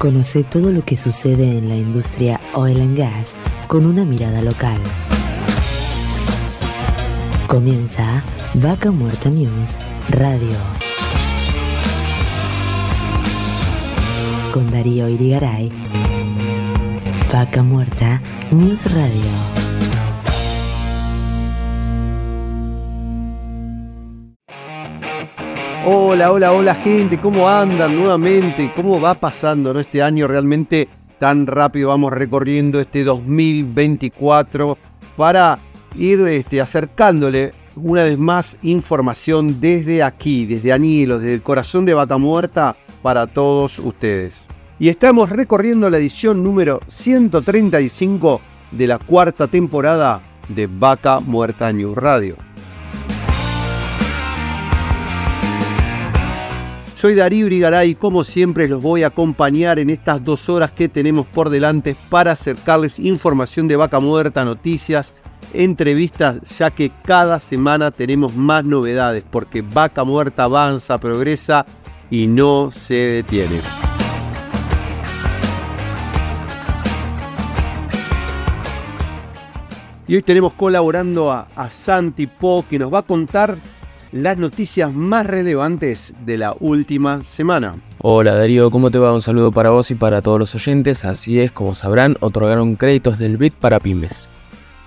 Conoce todo lo que sucede en la industria oil and gas con una mirada local. Comienza Vaca Muerta News Radio. Con Darío Irigaray. Vaca Muerta News Radio. Hola, hola, hola gente, ¿cómo andan nuevamente? ¿Cómo va pasando ¿no? este año realmente tan rápido? Vamos recorriendo este 2024 para ir este, acercándole una vez más información desde aquí, desde Anilo, desde el corazón de Vaca Muerta para todos ustedes. Y estamos recorriendo la edición número 135 de la cuarta temporada de Vaca Muerta News Radio. Soy Darío Urigaray y como siempre los voy a acompañar en estas dos horas que tenemos por delante para acercarles información de vaca muerta, noticias, entrevistas, ya que cada semana tenemos más novedades porque vaca muerta avanza, progresa y no se detiene. Y hoy tenemos colaborando a, a Santi Po que nos va a contar las noticias más relevantes de la última semana. Hola Darío, ¿cómo te va? Un saludo para vos y para todos los oyentes. Así es, como sabrán, otorgaron créditos del BID para pymes.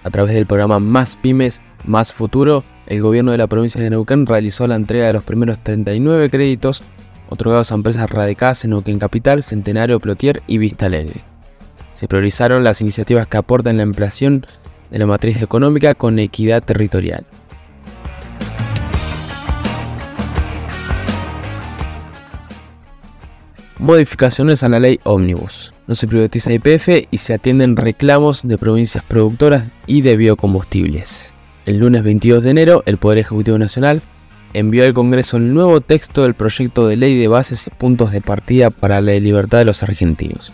A través del programa Más Pymes, Más Futuro, el gobierno de la provincia de Neuquén realizó la entrega de los primeros 39 créditos otorgados a empresas radicadas en Neuquén Capital, Centenario, Plotier y Vista Alegre. Se priorizaron las iniciativas que aportan la ampliación de la matriz económica con equidad territorial. Modificaciones a la ley Omnibus. No se privatiza IPF y se atienden reclamos de provincias productoras y de biocombustibles. El lunes 22 de enero, el Poder Ejecutivo Nacional envió al Congreso el nuevo texto del proyecto de ley de bases y puntos de partida para la libertad de los argentinos,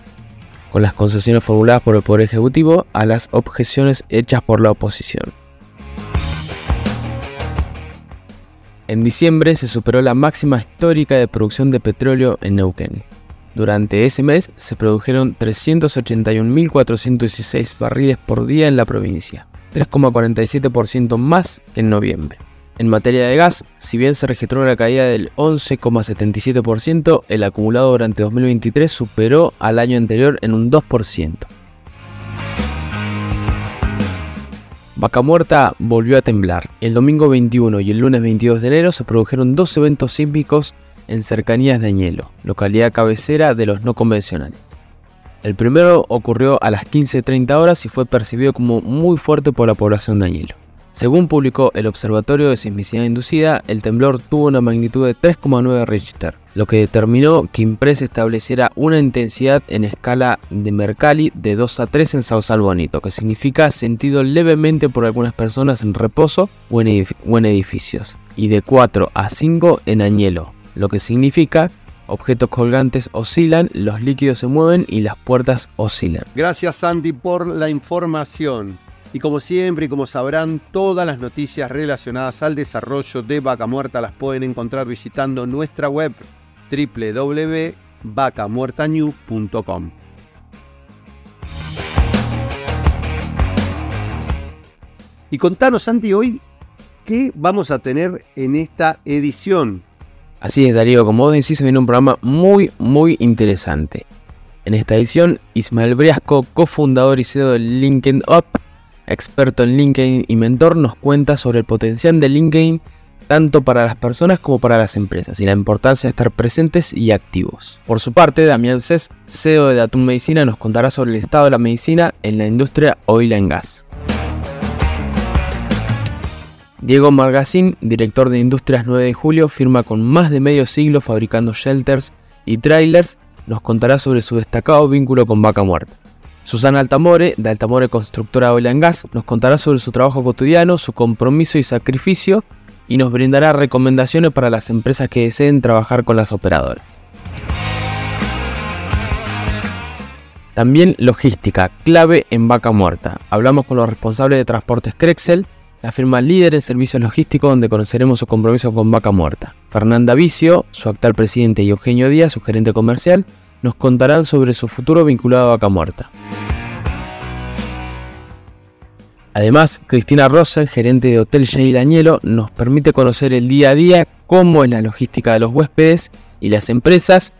con las concesiones formuladas por el Poder Ejecutivo a las objeciones hechas por la oposición. En diciembre se superó la máxima histórica de producción de petróleo en Neuquén. Durante ese mes se produjeron 381.416 barriles por día en la provincia, 3,47% más que en noviembre. En materia de gas, si bien se registró una caída del 11,77%, el acumulado durante 2023 superó al año anterior en un 2%. Vaca Muerta volvió a temblar. El domingo 21 y el lunes 22 de enero se produjeron dos eventos sísmicos en cercanías de Añelo, localidad cabecera de los no convencionales. El primero ocurrió a las 15.30 horas y fue percibido como muy fuerte por la población de Añelo. Según publicó el Observatorio de Sismicidad Inducida, el temblor tuvo una magnitud de 3,9 Richter, lo que determinó que Impres estableciera una intensidad en escala de Mercalli de 2 a 3 en Sausal Bonito, que significa sentido levemente por algunas personas en reposo o en, edificios, y de 4 a 5 en Añelo, lo que significa objetos colgantes oscilan, los líquidos se mueven y las puertas oscilan. Gracias Santi por la información. Y como siempre y como sabrán, todas las noticias relacionadas al desarrollo de Vaca Muerta las pueden encontrar visitando nuestra web www.vacamuertanew.com. Y contanos, Santi, hoy qué vamos a tener en esta edición. Así es, Darío, como vos decís, se viene un programa muy, muy interesante. En esta edición, Ismael Briasco, cofundador y CEO de LinkedIn Up, experto en LinkedIn y mentor, nos cuenta sobre el potencial de LinkedIn tanto para las personas como para las empresas y la importancia de estar presentes y activos. Por su parte, Damián Cés, CEO de Datum Medicina, nos contará sobre el estado de la medicina en la industria oil and gas. Diego Margacín, director de Industrias 9 de Julio, firma con más de medio siglo fabricando shelters y trailers, nos contará sobre su destacado vínculo con Vaca Muerta. Susana Altamore, de Altamore Constructora Oil and Gas, nos contará sobre su trabajo cotidiano, su compromiso y sacrificio y nos brindará recomendaciones para las empresas que deseen trabajar con las operadoras. También logística, clave en vaca muerta. Hablamos con los responsables de transportes Crexel, la firma líder en servicios logísticos donde conoceremos su compromiso con vaca muerta. Fernanda Vicio, su actual presidente y Eugenio Díaz, su gerente comercial, nos contarán sobre su futuro vinculado a Vaca Muerta. Además, Cristina Rosen, gerente de Hotel Jail Añelo, nos permite conocer el día a día cómo es la logística de los huéspedes y las empresas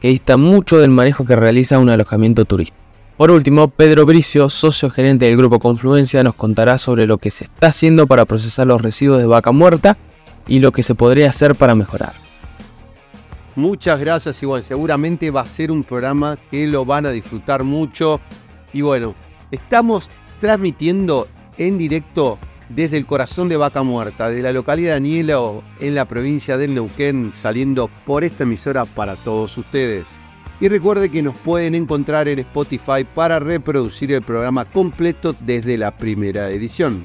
que distan mucho del manejo que realiza un alojamiento turístico. Por último, Pedro Bricio, socio gerente del Grupo Confluencia, nos contará sobre lo que se está haciendo para procesar los residuos de vaca muerta y lo que se podría hacer para mejorar. Muchas gracias y bueno, seguramente va a ser un programa que lo van a disfrutar mucho. Y bueno, estamos transmitiendo en directo desde el corazón de Vaca Muerta, de la localidad de Anielo, en la provincia del Neuquén, saliendo por esta emisora para todos ustedes. Y recuerde que nos pueden encontrar en Spotify para reproducir el programa completo desde la primera edición.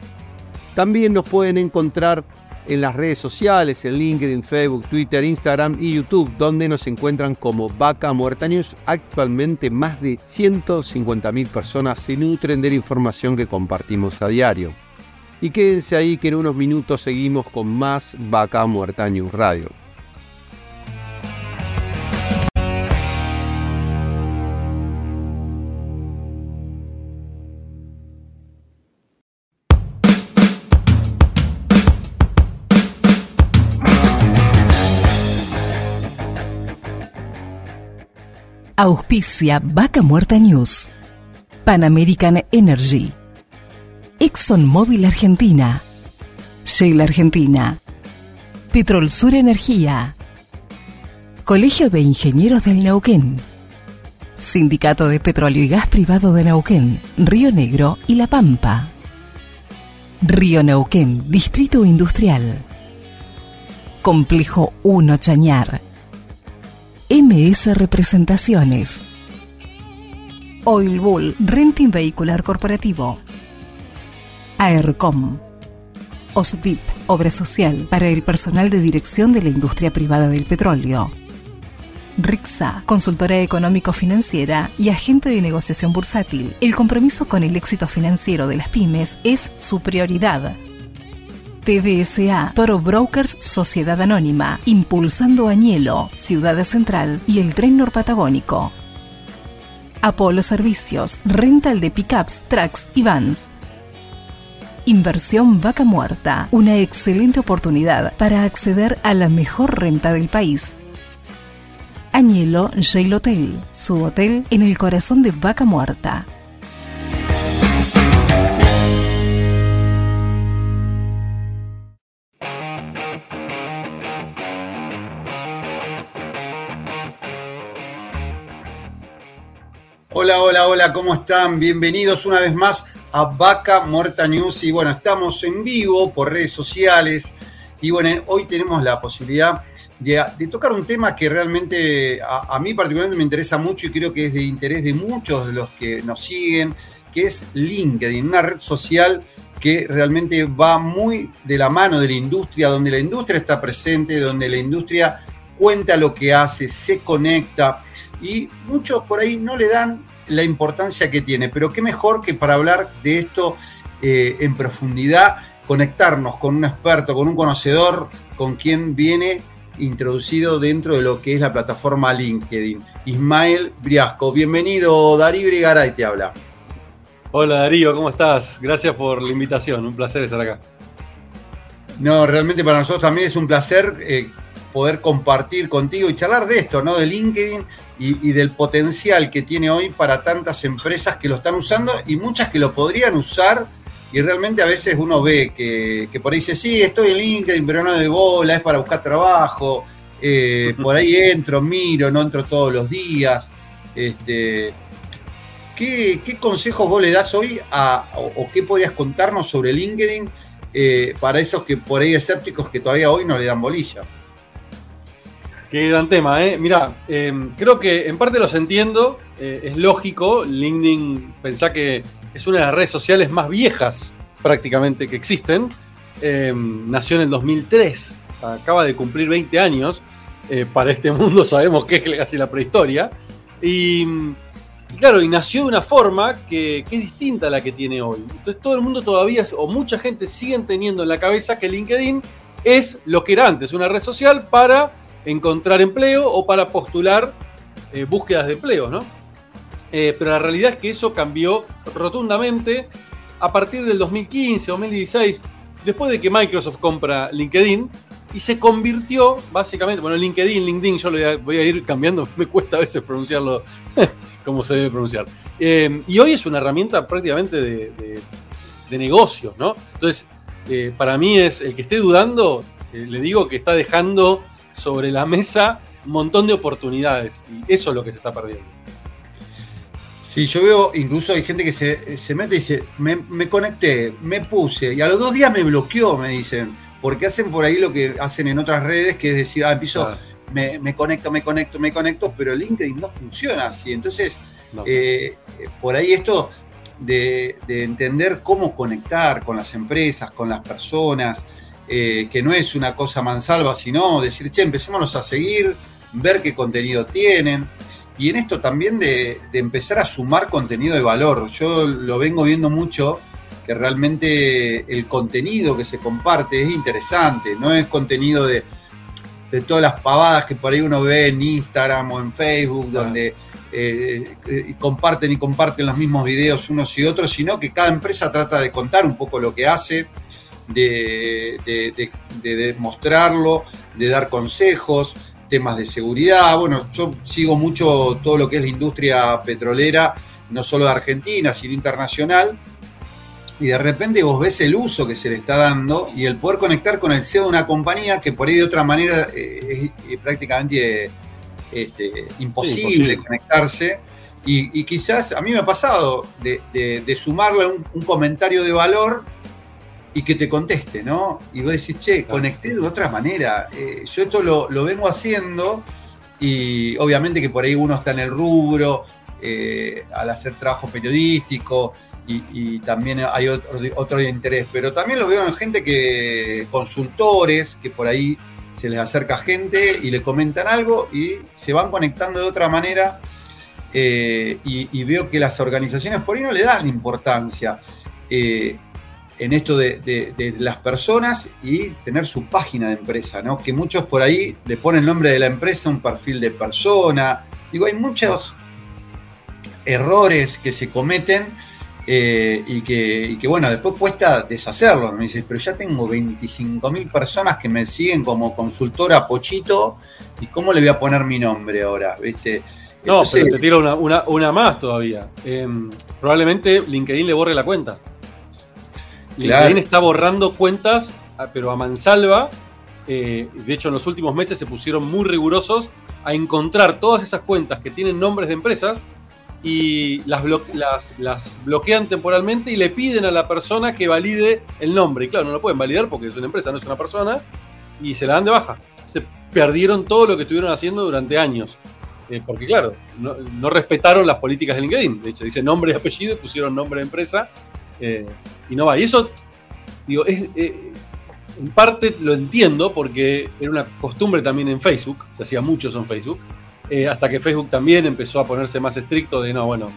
También nos pueden encontrar en las redes sociales, en LinkedIn, Facebook, Twitter, Instagram y YouTube, donde nos encuentran como Vaca Muerta News. Actualmente más de 150.000 personas se nutren de la información que compartimos a diario. Y quédense ahí que en unos minutos seguimos con más Vaca Muerta News Radio. Auspicia Vaca Muerta News. Pan American Energy. ExxonMobil Argentina. Shell Argentina. Petrol Sur Energía. Colegio de Ingenieros del Neuquén. Sindicato de Petróleo y Gas Privado de Neuquén, Río Negro y La Pampa. Río Neuquén, Distrito Industrial. Complejo 1 Chañar. MS Representaciones. Oil Bull, Renting Vehicular Corporativo. AERCOM. OSDIP, Obra Social para el personal de dirección de la industria privada del petróleo. RIXA, consultora económico-financiera y agente de negociación bursátil. El compromiso con el éxito financiero de las pymes es su prioridad. TBSA, Toro Brokers Sociedad Anónima, impulsando Añelo, Ciudad Central y el Tren Norpatagónico. Apolo Servicios, rental de pickups, trucks y vans. Inversión Vaca Muerta, una excelente oportunidad para acceder a la mejor renta del país. Añelo Jail Hotel, su hotel en el corazón de Vaca Muerta. Hola, hola, hola, ¿cómo están? Bienvenidos una vez más a Vaca Muerta News. Y bueno, estamos en vivo por redes sociales. Y bueno, hoy tenemos la posibilidad de, tocar un tema que realmente a, a, mí particularmente me interesa mucho y creo que es de interés de muchos de los que nos siguen, que es LinkedIn, una red social que realmente va muy de la mano de la industria, donde la industria está presente, donde la industria cuenta lo que hace, se conecta y muchos por ahí no le dan la importancia que tiene, pero qué mejor que para hablar de esto eh, en profundidad, conectarnos con un experto, con un conocedor, con quien viene introducido dentro de lo que es la plataforma LinkedIn. Ismael Briasco, bienvenido, Darío Brigaray te habla. Hola Darío, ¿cómo estás? Gracias por la invitación, un placer estar acá. No, realmente para nosotros también es un placer eh, poder compartir contigo y charlar de esto, ¿no? De LinkedIn y, del potencial que tiene hoy para tantas empresas que lo están usando y muchas que lo podrían usar. Y realmente a veces uno ve que, por ahí dice, sí, estoy en LinkedIn, pero no de bola, es para buscar trabajo. Eh, por ahí entro, miro, no entro todos los días. Este, ¿qué, consejos vos le das hoy o, qué podrías contarnos sobre LinkedIn eh, para esos que por ahí escépticos que todavía hoy no le dan bolilla? Qué gran tema, ¿eh? Mira, em, creo que en parte los entiendo, eh, es lógico. LinkedIn, pensá que es una de las redes sociales más viejas prácticamente que existen. Em, nació en el 2003, acaba de cumplir 20 años. Eh, para este mundo sabemos que es casi la prehistoria. Y, claro, y nació de una forma que, que, es distinta a la que tiene hoy. Entonces todo el mundo todavía, o mucha gente siguen teniendo en la cabeza que LinkedIn es lo que era antes, una red social para encontrar empleo o para postular eh, búsquedas de empleos, ¿no? Eh, pero la realidad es que eso cambió rotundamente a partir del 2015, 2016, después de que Microsoft compra LinkedIn y se convirtió básicamente, bueno, LinkedIn, LinkedIn, yo lo voy a, ir cambiando, me cuesta a veces pronunciarlo como se debe pronunciar. Eh, y hoy es una herramienta prácticamente de, negocios, ¿no? Entonces, para mí es, el que esté dudando, le digo que está dejando sobre la mesa un montón de oportunidades y eso es lo que se está perdiendo. Sí, yo veo, incluso hay gente que se, mete y dice, me, me, conecté, me puse, y a los dos días me bloqueó, me dicen, porque hacen por ahí lo que hacen en otras redes, que es decir, ah, empiezo, me, conecto, me conecto, me conecto, pero LinkedIn no funciona así. Entonces, eh, por ahí esto de, entender cómo conectar con las empresas, con las personas, eh, que no es una cosa mansalva, sino decir, che, empecémonos a seguir, ver qué contenido tienen y en esto también de, empezar a sumar contenido de valor. Yo lo vengo viendo mucho, que realmente el contenido que se comparte es interesante, no es contenido de, todas las pavadas que por ahí uno ve en Instagram o en Facebook, donde eh, eh, comparten y comparten los mismos videos unos y otros, sino que cada empresa trata de contar un poco lo que hace, de, de, de mostrarlo, de dar consejos temas de seguridad. Bueno, yo sigo mucho todo lo que es la industria petrolera, no solo de Argentina, sino internacional. Y de repente vos ves el uso que se le está dando y el poder conectar con el CEO de una compañía que por ahí de otra manera eh, es, prácticamente este, imposible, conectarse. Y, quizás a mí me ha pasado de, sumarle un comentario de valor y que te conteste, ¿no? Y vos decís, che, conecté de otra manera. Eh, yo esto lo, vengo haciendo y obviamente que por ahí uno está en el rubro eh, al hacer trabajo periodístico y, también hay otro, otro, interés, pero también lo veo en gente que, consultores, que por ahí se les acerca gente y le comentan algo y se van conectando de otra manera eh, y, veo que las organizaciones por ahí no le dan importancia en esto de, las personas y tener su página de empresa, ¿no? Que muchos por ahí le ponen el nombre de la empresa, un perfil de persona. Digo, hay muchos errores que se cometen eh, y, que, bueno, después cuesta deshacerlos. Me dices, pero ya tengo 25.000 personas que me siguen como consultora Pochito y ¿cómo le voy a poner mi nombre ahora? ¿Viste? No, pero te tiro una, más todavía. Em, probablemente LinkedIn le borre la cuenta. LinkedIn está borrando cuentas, ah, pero a mansalva. Eh, de hecho, en los últimos meses se pusieron muy rigurosos a encontrar todas esas cuentas que tienen nombres de empresas y las, las, bloquean temporalmente y le piden a la persona que valide el nombre. Y claro, no lo pueden validar porque es una empresa, no es una persona, y se la dan de baja. Se perdieron todo lo que estuvieron haciendo durante años. Eh, porque claro, no, no, respetaron las políticas de LinkedIn. De hecho, dice nombre y apellido y pusieron nombre de empresa eh, y no va. Y eso, digo, eh, en parte lo entiendo porque era una costumbre también en Facebook, se hacía mucho en Facebook, eh, hasta que Facebook también empezó a ponerse más estricto de, no, bueno,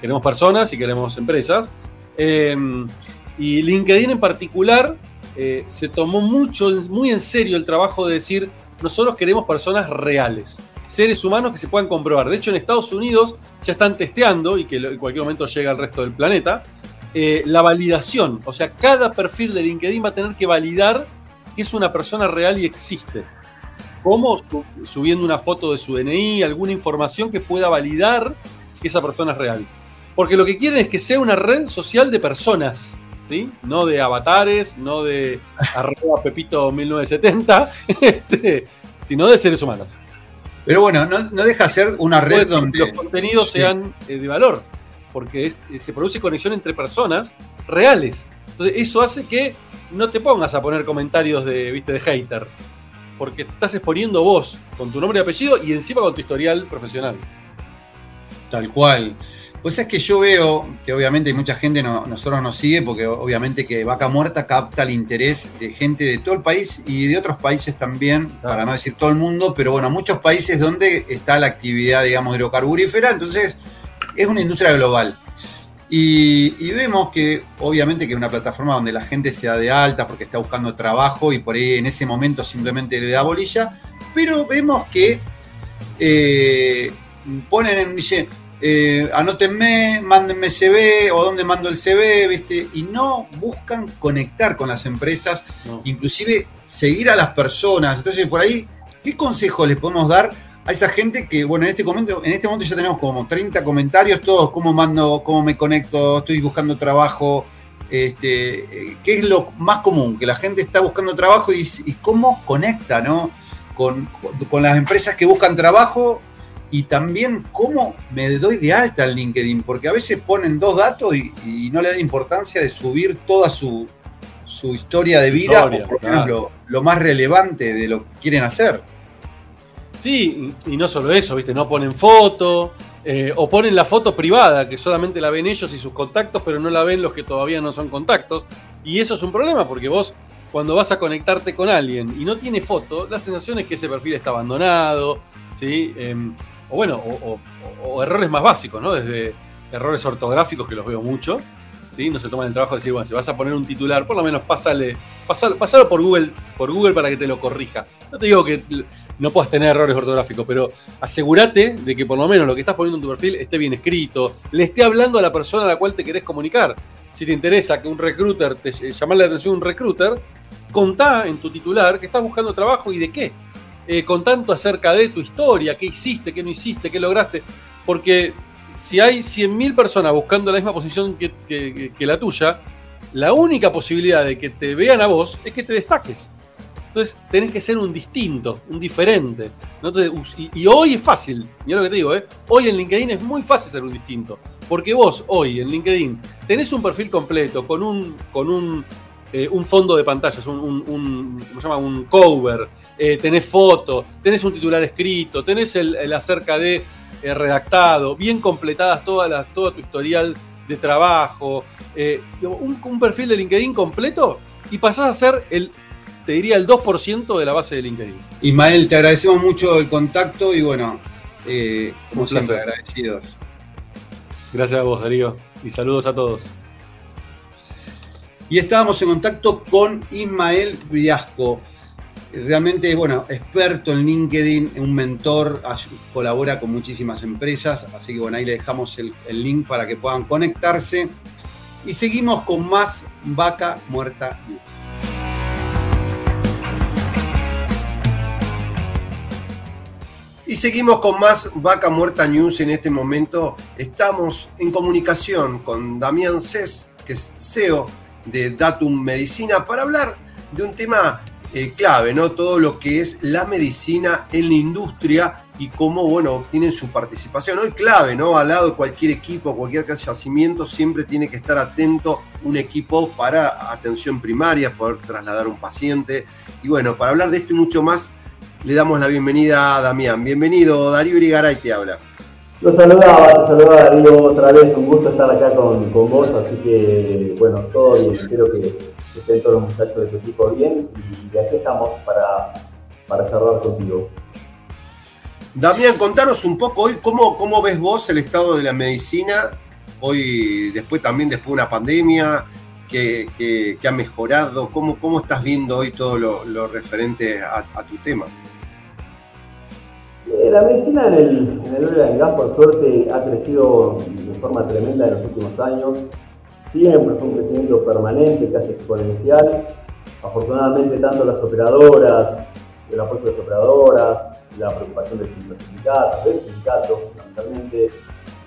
queremos personas y queremos empresas. y LinkedIn en particular se tomó mucho, muy en serio el trabajo de decir, nosotros queremos personas reales seres humanos que se puedan comprobar. De hecho, en Estados Unidos ya están testeando y que en cualquier momento llega al resto del planeta. Eh, la validación. O sea, cada perfil de LinkedIn va a tener que validar que es una persona real y existe. ¿Cómo? Subiendo una foto de su DNI, alguna información que pueda validar que esa persona es real. Porque lo que quieren es que sea una red social de personas, ¿sí? No de avatares, no de arroba Pepito 1970, este, sino de seres humanos. Pero bueno, no, deja ser una red donde los contenidos sean eh, de valor porque eh, se produce conexión entre personas reales. Entonces, eso hace que no te pongas a poner comentarios de, ¿viste, de hater, porque te estás exponiendo vos con tu nombre y apellido y encima con tu historial profesional. Tal cual. Pues es que yo veo que obviamente mucha gente no, nosotros nos sigue porque obviamente que Vaca Muerta capta el interés de gente de todo el país y de otros países también, para no decir todo el mundo, pero bueno, muchos países donde está la actividad, digamos, hidrocarburífera, entonces es una industria global. Y, vemos que obviamente que es una plataforma donde la gente se da de alta porque está buscando trabajo y por ahí en ese momento simplemente le da bolilla, pero vemos que eh, ponen, dice, eh, anótenme, mándenme CV o dónde mando el CV, ¿viste? Y no buscan conectar con las empresas, inclusive seguir a las personas. Entonces, por ahí, ¿qué consejo les podemos dar a esa gente que, bueno, en este momento, en este momento ya tenemos como 30 comentarios, todos, cómo mando, cómo me conecto, estoy buscando trabajo, este, ¿qué es lo más común? Que la gente está buscando trabajo y, cómo conecta, ¿no? Con, con las empresas que buscan trabajo y también cómo me doy de alta al LinkedIn, porque a veces ponen dos datos y, no le dan importancia de subir toda su, historia de vida, o por ejemplo, lo, más relevante de lo que quieren hacer. Sí, y no solo eso, ¿viste? No ponen foto, eh, o ponen la foto privada, que solamente la ven ellos y sus contactos, pero no la ven los que todavía no son contactos. Y eso es un problema, porque vos, cuando vas a conectarte con alguien y no tiene foto, la sensación es que ese perfil está abandonado, ¿sí? Em, o bueno, o, errores más básicos, ¿no? Desde errores ortográficos, que los veo mucho, ¿sí? No se toman el trabajo de decir, bueno, si vas a poner un titular, por lo menos pásale, pásalo, por Google, por Google para que te lo corrija. No te digo que no puedas tener errores ortográficos, pero asegúrate de que por lo menos lo que estás poniendo en tu perfil esté bien escrito, le esté hablando a la persona a la cual te querés comunicar. Si te interesa que un recruiter, te, eh, la atención un recruiter, contá en tu titular que estás buscando trabajo y de qué eh, con tanto acerca de tu historia, qué hiciste, qué no hiciste, qué lograste, porque si hay 100.000 personas buscando la misma posición que, la tuya, la única posibilidad de que te vean a vos es que te destaques. Entonces tenés que ser un distinto, un diferente. y, hoy es fácil, mira lo que te digo, ¿eh? hoy en LinkedIn es muy fácil ser un distinto. Porque vos hoy en LinkedIn tenés un perfil completo con un, con un, eh, un fondo de pantallas, un, un, se llama? un cover, eh, tenés foto, tenés un titular escrito, tenés el, acerca de eh, redactado, bien completadas todas las, todo tu historial de trabajo, eh, un, perfil de LinkedIn completo y pasás a ser el, te diría, el 2% de la base de LinkedIn. Ismael, te agradecemos mucho el contacto y bueno, como siempre, agradecidos. Gracias a vos, Darío, y saludos a todos. Y estábamos en contacto con Ismael Briasco realmente, bueno, experto en LinkedIn, un mentor, colabora con muchísimas empresas, así que bueno, ahí le dejamos el, link para que puedan conectarse. Y seguimos con más Vaca Muerta News. Y seguimos con más Vaca Muerta News. En este momento estamos en comunicación con Damián Cés, que es CEO de Datum Medicina, para hablar de un tema eh, clave, ¿no? Todo lo que es la medicina en la industria y cómo, bueno, obtienen su participación. Hoy clave, ¿no? Al lado de cualquier equipo, cualquier yacimiento, siempre tiene que estar atento un equipo para atención primaria, poder trasladar un paciente. Y bueno, para hablar de esto y mucho más, le damos la bienvenida a Damián. Bienvenido, Darío Irigaray te habla. Lo saludaba, te saludaba Darío otra vez, un gusto estar acá con, con vos, así que bueno, todo bien, espero que que estén todos los muchachos de tu equipo bien y aquí estamos para, para cerrar contigo. Damián, contanos un poco hoy cómo, cómo ves vos el estado de la medicina, hoy después también después de una pandemia que, que, ha mejorado, ¿Cómo, ¿cómo estás viendo hoy todo lo, referente a, tu tema? Eh, la medicina en el, en el gas, por suerte, ha crecido de forma tremenda en los últimos años siempre fue un crecimiento permanente, casi exponencial. Afortunadamente, tanto las operadoras, el apoyo de las operadoras, la preocupación del sindicato, del sindicato, fundamentalmente,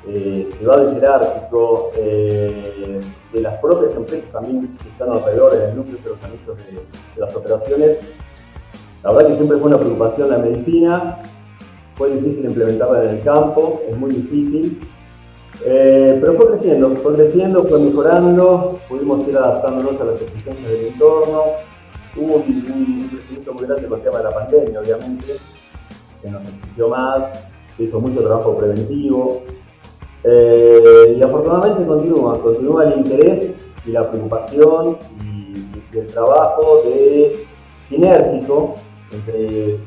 eh, privado y jerárquico, eh, de las propias empresas también que están alrededor en el núcleo de los anuncios de, de las operaciones. La verdad que siempre fue una preocupación la medicina, fue difícil implementarla en el campo, es muy difícil, eh, pero fue creciendo, fue creciendo, fue mejorando, pudimos ir adaptándonos a las exigencias del entorno. Hubo un, crecimiento muy grande con el tema de la pandemia, obviamente, se nos exigió más, se hizo mucho trabajo preventivo. Eh, y afortunadamente continúa, continúa el interés y la preocupación y, y el trabajo de sinérgico entre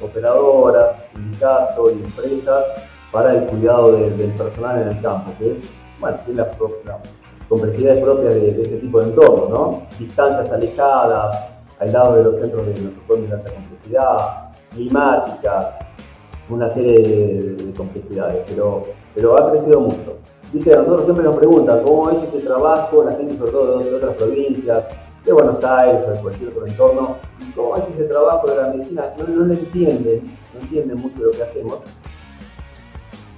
operadoras, sindicatos y empresas para el cuidado del personal en el campo, que es, bueno, las, complejidades propias de, este tipo de entorno, ¿no? Distancias alejadas, al lado de los centros de nosotros de alta complejidad, climáticas, una serie de, complejidades, pero, pero ha crecido mucho. Viste, a nosotros siempre nos preguntan cómo es ese trabajo, la gente sobre todo de, otras provincias, de Buenos Aires o de cualquier otro entorno, cómo es ese trabajo de la medicina, no, no lo entienden, no entienden mucho lo que hacemos.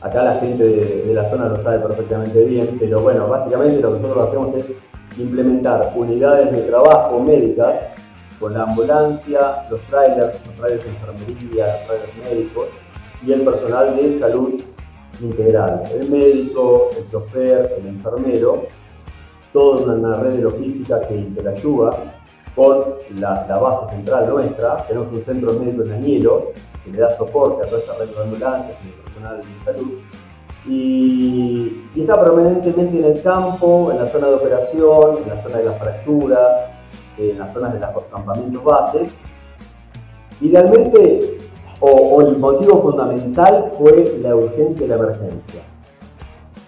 Acá la gente de, de, la zona lo sabe perfectamente bien, pero bueno, básicamente lo que nosotros hacemos es implementar unidades de trabajo médicas con la ambulancia, los trailers, los trailers de enfermería, los trailers médicos y el personal de salud integral, el médico, el chofer, el enfermero, toda una red de logística que interactúa con la, base central nuestra, tenemos un centro médico en Añelo que le da soporte a toda esta red de ambulancias y el personal de salud, y, está permanentemente en el campo, en la zona de operación, en la zona de las fracturas, en las zonas de los campamentos bases. Idealmente, o, el motivo fundamental fue la urgencia y la emergencia.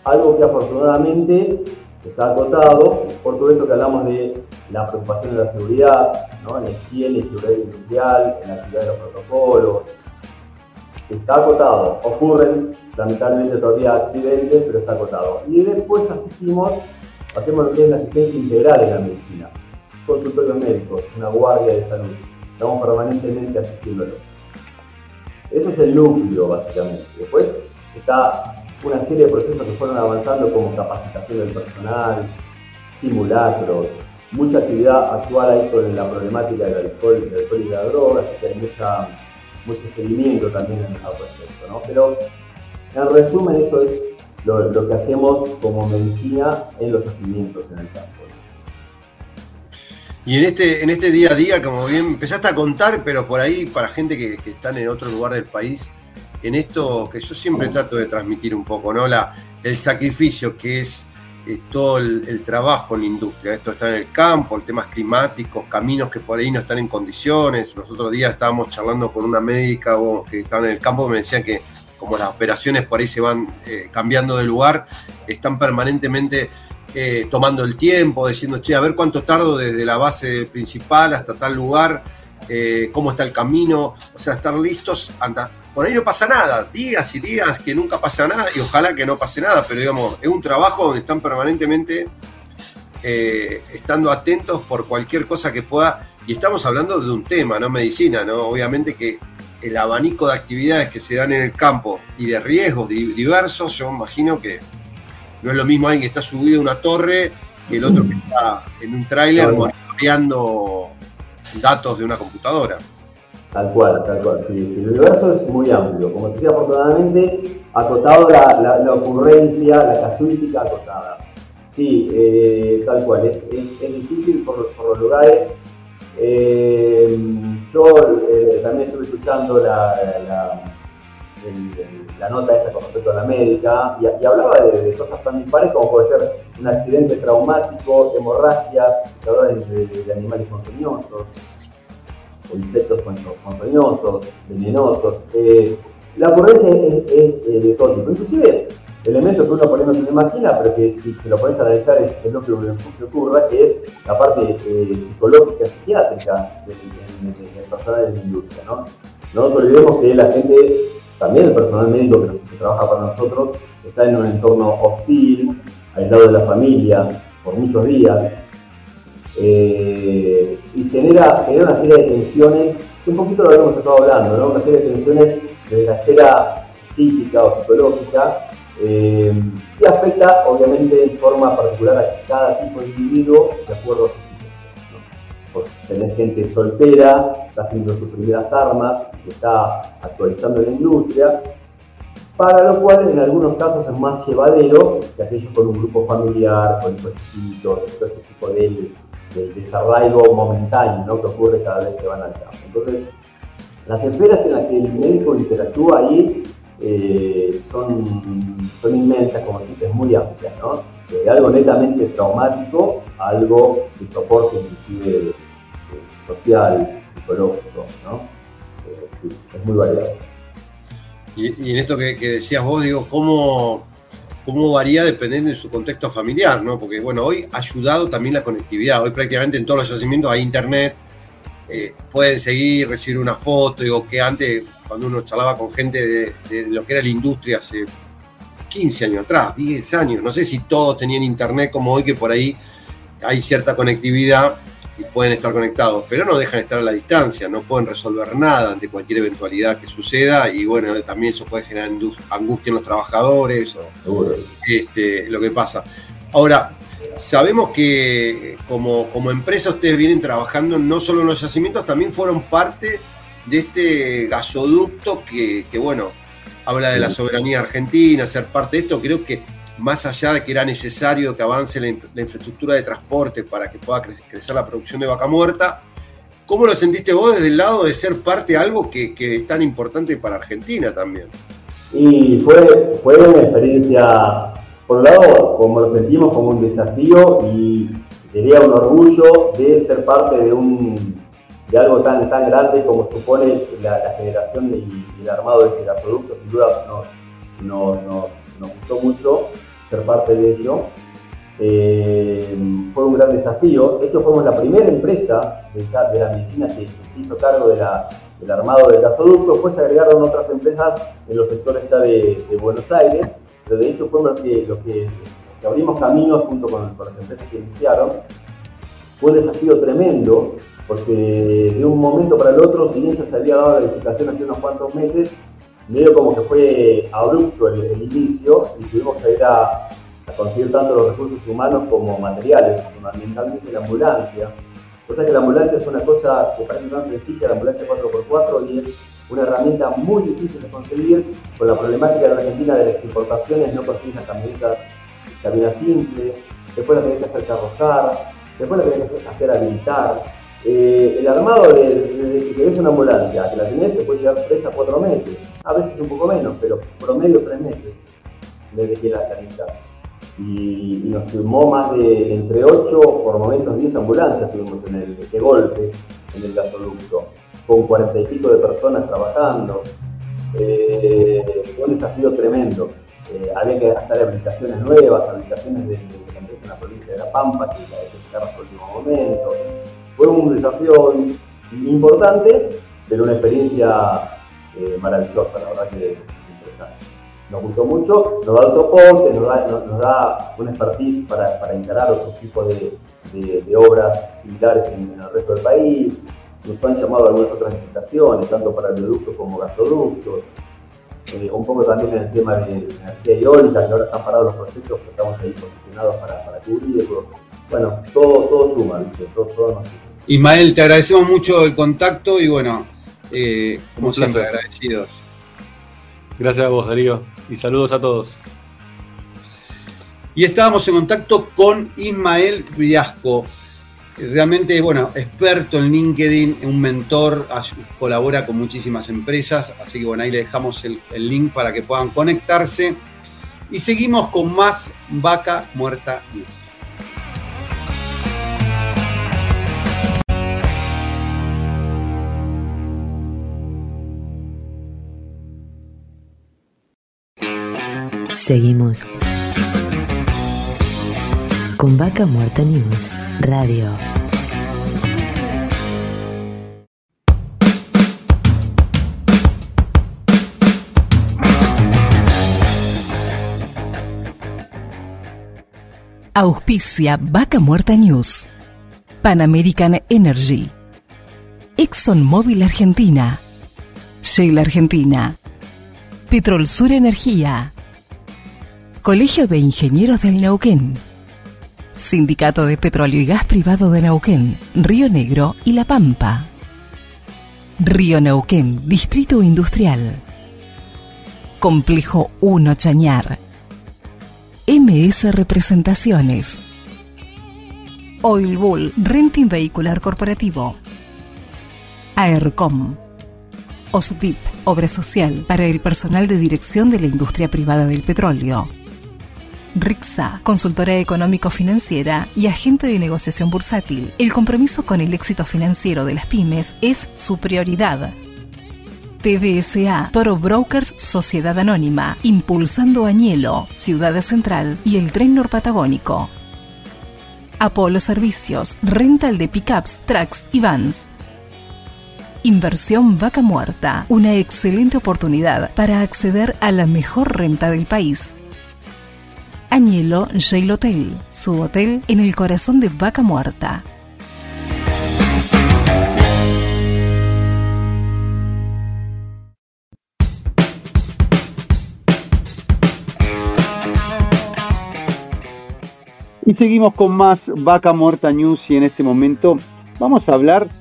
Algo que afortunadamente está acotado por todo esto que hablamos de la preocupación de la seguridad, ¿no? en la higiene y seguridad industrial, en la actividad de los protocolos. Está acotado. Ocurren lamentablemente todavía accidentes, pero está acotado. Y después asistimos, hacemos lo que es la asistencia integral en la medicina. Consultorio médico, una guardia de salud. Estamos permanentemente asistiéndolo. Eso es el núcleo, básicamente. Después está una serie de procesos que fueron avanzando como capacitación del personal, simulacros, mucha actividad actual ahí con la problemática del alcohol, del alcohol y de la droga, así que hay mucha, mucho seguimiento también en el respecto. ¿no? Pero en resumen, eso es lo, lo, que hacemos como medicina en los yacimientos en el campo. Y en este, en este día a día, como bien empezaste a contar, pero por ahí para gente que, que están en otro lugar del país, en esto que yo siempre trato de transmitir un poco, ¿no? La, el sacrificio que es eh, todo el, trabajo en la industria. Esto está en el campo, temas climáticos, caminos que por ahí no están en condiciones. Los otros días estábamos charlando con una médica que estaba en el campo, me decía que como las operaciones por ahí se van eh, cambiando de lugar, están permanentemente eh, tomando el tiempo, diciendo, che, a ver cuánto tardo desde la base principal hasta tal lugar, cómo está el camino, o sea, estar listos, anda, por ahí no pasa nada, días y días que nunca pasa nada y ojalá que no pase nada, pero digamos, es un trabajo donde están permanentemente eh, estando atentos por cualquier cosa que pueda, y estamos hablando de un tema, no medicina, ¿no? Obviamente que el abanico de actividades que se dan en el campo y de riesgos diversos, yo imagino que no es lo mismo alguien que está subido a una torre que el otro que está en un tráiler monitoreando datos de una computadora. Tal cual, tal cual. Sí, sí. El universo es muy amplio. Como te decía, afortunadamente, acotado la, ocurrencia, la casuística acotada. Sí, eh, tal cual. Es, es, difícil por, los lugares. Eh, yo eh, también estuve escuchando la la nota esta con respecto a la médica y, hablaba de, cosas tan dispares como puede ser un accidente traumático, hemorragias, de, de, animales ponzoñosos o insectos ponzoñosos, venenosos. Eh, la ocurrencia es, de todo tipo, inclusive elementos que uno por no se lo imagina, pero que si te lo pones a analizar es, lo que, ocurra, que es la parte eh, psicológica, psiquiátrica del, personal de la industria. ¿no? no nos olvidemos que la gente también el personal médico que, trabaja para nosotros está en un entorno hostil, aislado de la familia por muchos días, eh, y genera, una serie de tensiones, que un poquito lo hemos estado hablando, ¿no? una serie de tensiones de la esfera psíquica o psicológica, eh, y afecta obviamente en forma particular a cada tipo de individuo de acuerdo a su porque tenés gente soltera, está haciendo sus primeras armas, se está actualizando en la industria, para lo cual en algunos casos es más llevadero que aquellos con un grupo familiar, con hijos chiquitos, todo ese tipo de, desarraigo momentáneo que ocurre cada vez que van al campo. Entonces, las esferas en las que el médico interactúa ahí eh, son, son inmensas, como es muy amplias, ¿no? de algo netamente traumático a algo de soporte inclusive eh, social, psicológico, ¿no? Eh, es muy variado. Y, en esto que, decías vos, digo, ¿cómo, cómo varía dependiendo de su contexto familiar, ¿no? Porque, bueno, hoy ha ayudado también la conectividad. Hoy prácticamente en todos los yacimientos hay internet, eh, pueden seguir, recibir una foto, digo, que antes cuando uno charlaba con gente de, de lo que era la industria hace 15 años atrás, 10 años. No sé si todos tenían internet como hoy, que por ahí hay cierta conectividad y pueden estar conectados, pero no dejan de estar a la distancia, no pueden resolver nada ante cualquier eventualidad que suceda y bueno, también eso puede generar angustia en los trabajadores o este, lo que pasa. Ahora, sabemos que como, como empresa ustedes vienen trabajando no solo en los yacimientos, también fueron parte de este gasoducto que, que bueno, habla de la soberanía argentina, ser parte de esto, creo que más allá de que era necesario que avance la, infraestructura de transporte para que pueda crecer la producción de vaca muerta, ¿cómo lo sentiste vos desde el lado de ser parte de algo que, es tan importante para Argentina también? Y fue, fue una experiencia, por un lado, como lo sentimos como un desafío y tenía un orgullo de ser parte de un de algo tan, tan grande como supone la, generación y el armado de este gasoducto, sin duda nos, nos gustó mucho ser parte de ello. Eh, fue un gran desafío. De hecho, fuimos la primera empresa de, la medicina que, se hizo cargo del armado del gasoducto. Después se agregaron otras empresas en los sectores ya de, Buenos Aires, pero de hecho fuimos los que, abrimos caminos junto con, las empresas que iniciaron. Fue un desafío tremendo, porque de un momento para el otro, si bien se había dado la licitación hace unos cuantos meses, medio como que fue abrupto el, inicio y tuvimos que ir a, conseguir tanto los recursos humanos como materiales, fundamentalmente la ambulancia. Cosa que la ambulancia es una cosa que parece tan sencilla, la ambulancia 4x4, y es una herramienta muy difícil de conseguir, con la problemática de la Argentina de las importaciones, no conseguís las camionetas cabina simple, después la tenés que hacer carrozar, después la tenés que hacer habilitar, eh, el armado desde que querés una ambulancia que la tenés te puede llevar 3 a 4 meses, a veces un poco menos, pero promedio 3 meses desde que la necesitas. Y, nos firmó más de entre 8, por momentos 10 ambulancias tuvimos en el, de golpe en el gasoducto, con 40 y pico de personas trabajando. Eh, fue un desafío tremendo. Eh, había que hacer habilitaciones nuevas, habilitaciones de, la empresa en la provincia de La Pampa, que la que se hasta el último momento fue un desafío importante, pero una experiencia eh, maravillosa, la verdad que interesante. Nos gustó mucho, nos da el soporte, nos da, nos, da una expertise para, para encarar otros tipos de, obras similares en, el resto del país. Nos han llamado algunas otras licitaciones, tanto para oleoductos como gasoductos. Eh, un poco también en el tema de energía eólica, que ahora están parados los proyectos, que estamos ahí posicionados para, para cubrirlo. Bueno, todo, todo suma, Todo, todo nos. Ismael, te agradecemos mucho el contacto y bueno, eh, como siempre, agradecidos. Gracias a vos, Darío, y saludos a todos. Y estábamos en contacto con Ismael Briasco, realmente, bueno, experto en LinkedIn, un mentor, colabora con muchísimas empresas, así que bueno, ahí le dejamos el, el link para que puedan conectarse. Y seguimos con más Vaca Muerta News. Seguimos con Vaca Muerta News Radio. Auspicia Vaca Muerta News. Pan American Energy. ExxonMobil Argentina. Shell Argentina. Petrol Sur Energía. Colegio de Ingenieros del Neuquén. Sindicato de Petróleo y Gas Privado de Neuquén, Río Negro y La Pampa. Río Neuquén, Distrito Industrial. Complejo 1 Chañar. MS Representaciones. Oil Bull, Renting Vehicular Corporativo. AERCOM. OSDIP, Obra Social para el personal de dirección de la industria privada del petróleo. RIXA, consultora económico-financiera y agente de negociación bursátil. El compromiso con el éxito financiero de las pymes es su prioridad. TBSA, Toro Brokers Sociedad Anónima, impulsando Añelo, Ciudad Central y el Tren Norpatagónico. Apolo Servicios, rental de pickups, trucks y vans. Inversión Vaca Muerta, una excelente oportunidad para acceder a la mejor renta del país. Añelo Jail Hotel, su hotel en el corazón de Vaca Muerta. Y seguimos con más Vaca Muerta News y en este momento vamos a hablar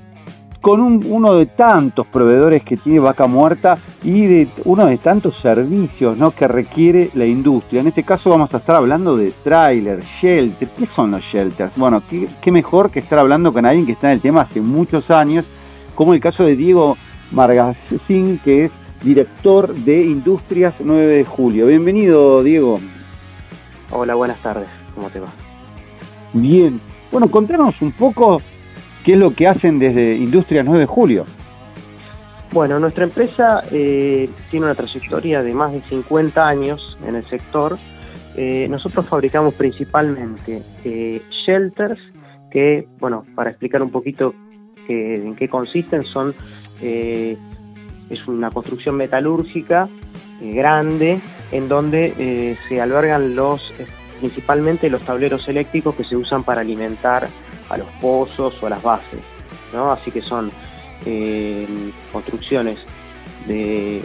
con uno de tantos proveedores que tiene Vaca Muerta y de uno de tantos servicios ¿no? que requiere la industria. En este caso vamos a estar hablando de trailer, shelter. ¿Qué son los shelters? Bueno, qué, mejor que estar hablando con alguien que está en el tema hace muchos años, como el caso de Diego Margasín, que es director de Industrias 9 de Julio. Bienvenido, Diego. Hola, buenas tardes. ¿Cómo te va? Bien. Bueno, contanos un poco ¿Qué es lo que hacen desde Industria 9 de Julio? Bueno, nuestra empresa eh, tiene una trayectoria de más de 50 años en el sector. Eh, nosotros fabricamos principalmente eh, shelters, que, bueno, para explicar un poquito en qué consisten, son es una construcción metalúrgica grande en donde se albergan los principalmente los tableros eléctricos que se usan para alimentar a los pozos o a las bases. ¿no? Así que son eh, construcciones de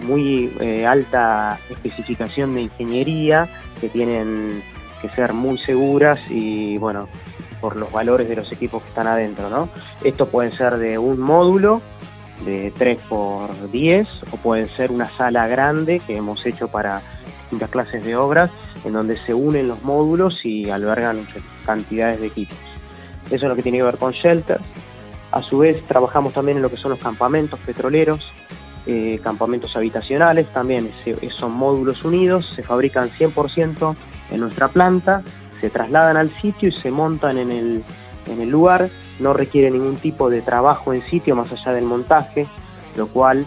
muy eh, alta especificación de ingeniería que tienen que ser muy seguras y bueno por los valores de los equipos que están adentro ¿no? estos pueden ser de un módulo de 3 por 10 o pueden ser una sala grande que hemos hecho para distintas clases de obras en donde se unen los módulos y albergan cantidades de equipos. Eso es lo que tiene que ver con shelters. A su vez trabajamos también en lo que son los campamentos petroleros, eh, campamentos habitacionales, también son módulos unidos, se fabrican 100% en nuestra planta, se trasladan al sitio y se montan en el, en el lugar, no requiere ningún tipo de trabajo en sitio más allá del montaje, lo cual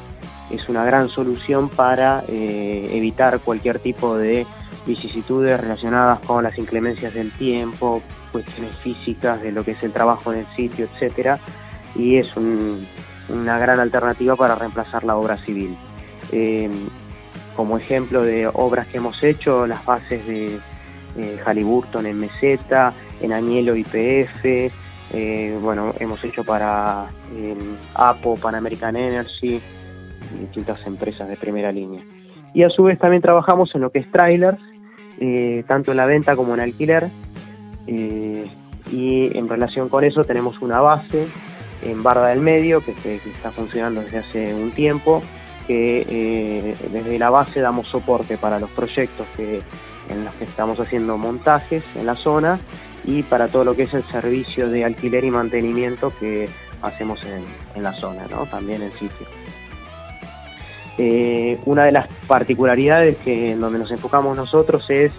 es una gran solución para eh, evitar cualquier tipo de vicisitudes relacionadas con las inclemencias del tiempo, cuestiones físicas de lo que es el trabajo en el sitio, etcétera, y es una gran alternativa para reemplazar la obra civil. Eh, como ejemplo de obras que hemos hecho, las bases de eh, Halliburton en Meseta, en Añelo IPF, eh, bueno, hemos hecho para APO, Pan American Energy, distintas empresas de primera línea. Y a su vez también trabajamos en lo que es trailers, eh, tanto en la venta como en alquiler. Eh, y en relación con eso tenemos una base en Barda del Medio que, está funcionando desde hace un tiempo, que eh, desde la base damos soporte para los proyectos que, en los que estamos haciendo montajes en la zona y para todo lo que es el servicio de alquiler y mantenimiento que hacemos en, en la zona, ¿no? también en sitio. Eh, una de las particularidades que en donde nos enfocamos nosotros es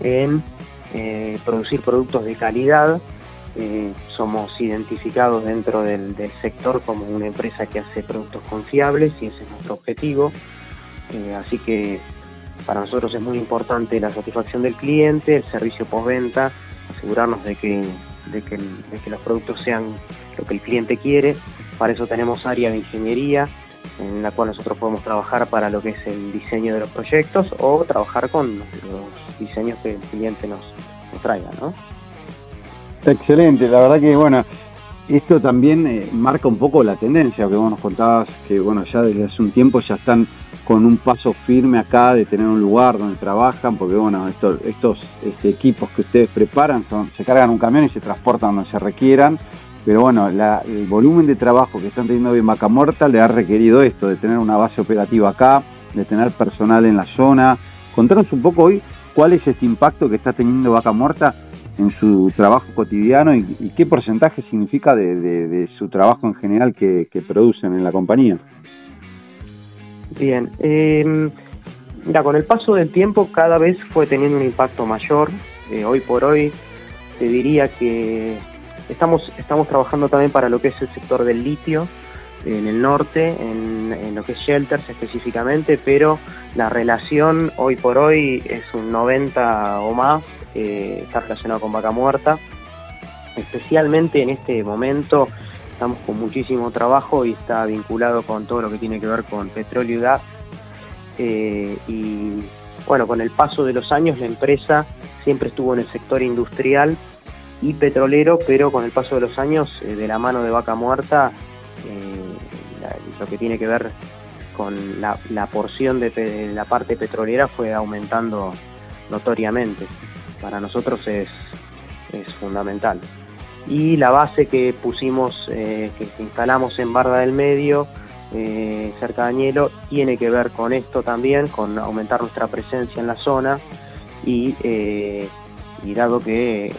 en eh, producir productos de calidad. Eh, somos identificados dentro del, sector como una empresa que hace productos confiables y ese es nuestro objetivo. así que para nosotros es muy importante la satisfacción del cliente, el servicio postventa, asegurarnos de que, de que, de que los productos sean lo que el cliente quiere. Para eso tenemos área de ingeniería, en la cual nosotros podemos trabajar para lo que es el diseño de los proyectos o trabajar con los diseños que el cliente nos, traiga, ¿no? Excelente, la verdad que bueno, esto también eh, marca un poco la tendencia que vos nos contabas, que bueno, ya desde hace un tiempo ya están con un paso firme acá de tener un lugar donde trabajan, porque bueno, estos, estos este, equipos que ustedes preparan son, se cargan un camión y se transportan donde se requieran pero bueno, el volumen de trabajo que están teniendo en Vaca Muerta le ha requerido esto, de tener una base operativa acá, de tener personal en la zona. Contanos un poco hoy cuál es este impacto que está teniendo Vaca Muerta en su trabajo cotidiano y, qué porcentaje significa de, su trabajo en general que, producen en la compañía. Bien, em, mira, con el paso del tiempo cada vez fue teniendo un impacto mayor. Eh, hoy por hoy te diría que Estamos, estamos trabajando también para lo que es el sector del litio en el norte, en, lo que es shelters específicamente, pero la relación hoy por hoy es un 90 o más, eh, está relacionado con vaca muerta, especialmente en este momento estamos con muchísimo trabajo y está vinculado con todo lo que tiene que ver con petróleo y gas. Eh, y bueno, con el paso de los años la empresa siempre estuvo en el sector industrial y petrolero, pero con el paso de los años, eh, de la mano de Vaca Muerta, lo que tiene que ver con la, porción de, la parte petrolera fue aumentando notoriamente. Para nosotros es, es fundamental y la base que pusimos, eh, que instalamos en Barda del Medio, eh, cerca de Añelo, tiene que ver con esto también, con aumentar nuestra presencia en la zona y, eh, dado que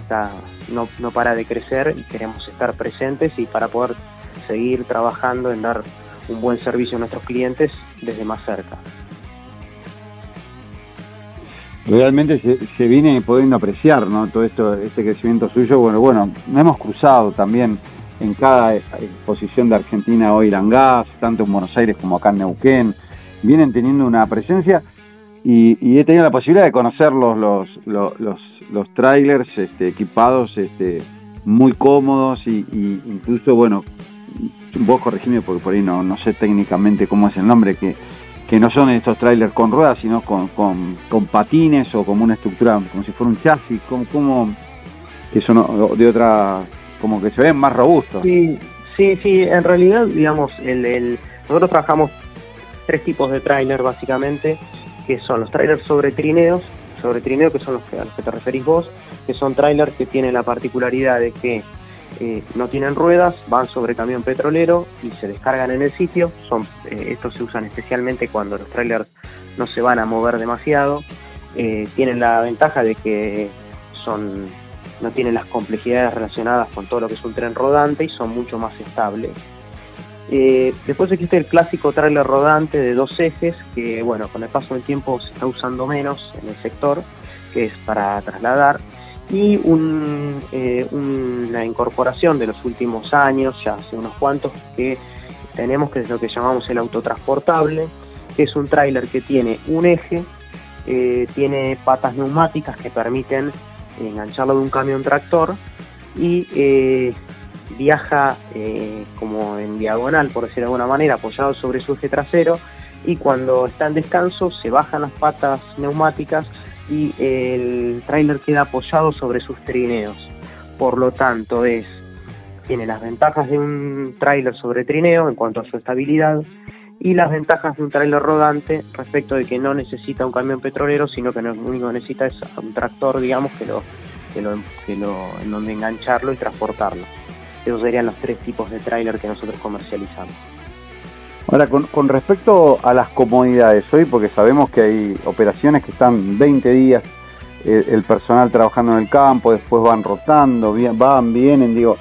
está, no, no para de crecer y queremos estar presentes y para poder seguir trabajando en dar un buen servicio a nuestros clientes desde más cerca realmente se, viene pudiendo apreciar ¿no? todo esto, este crecimiento suyo. Bueno, bueno, hemos cruzado también en cada exposición de Argentina hoy gas, tanto en Buenos Aires como acá en Neuquén. Vienen teniendo una presencia y, he tenido la posibilidad de conocer los, los, los, los, trailers este, equipados este, muy cómodos y, incluso, bueno, vos corregime porque por ahí no, no sé técnicamente cómo es el nombre, que que no son estos trailers con ruedas, sino con, con, patines o como una estructura, como si fuera un chasis, como, como que son de otra, como que se ven más robustos. Sí, sí, sí, en realidad, digamos, el, el, nosotros trabajamos tres tipos de trailer básicamente, que son los trailers sobre trineos, sobre trineo, que son los que, a los que te referís vos, que son trailers que tienen la particularidad de que eh, no tienen ruedas, van sobre camión petrolero y se descargan en el sitio. Son, eh, estos se usan especialmente cuando los trailers no se van a mover demasiado. Eh, tienen la ventaja de que son, no tienen las complejidades relacionadas con todo lo que es un tren rodante y son mucho más estables. Después existe el clásico trailer rodante de dos ejes que, bueno, con el paso del tiempo se está usando menos en el sector, que es para trasladar y eh, una incorporación de los últimos años, ya hace unos cuantos, que tenemos, que es lo que llamamos el autotransportable, que es un tráiler que tiene un eje, eh, tiene patas neumáticas que permiten engancharlo de un camión tractor y eh, viaja como en diagonal, por decirlo de alguna manera, apoyado sobre su eje trasero y cuando está en descanso se bajan las patas neumáticas y el tráiler queda apoyado sobre sus trineos. Por lo tanto, es tiene las ventajas de un tráiler sobre trineo en cuanto a su estabilidad y las ventajas de un tráiler rodante respecto de que no necesita un camión petrolero, sino que lo único que necesita es un tractor, digamos, que lo, que lo, que lo en donde engancharlo y transportarlo. Esos serían los tres tipos de tráiler que nosotros comercializamos. Ahora, con, respecto a las comodidades hoy, porque sabemos que hay operaciones que están 20 días eh, el personal trabajando en el campo, después van rotando, van, vienen, digo,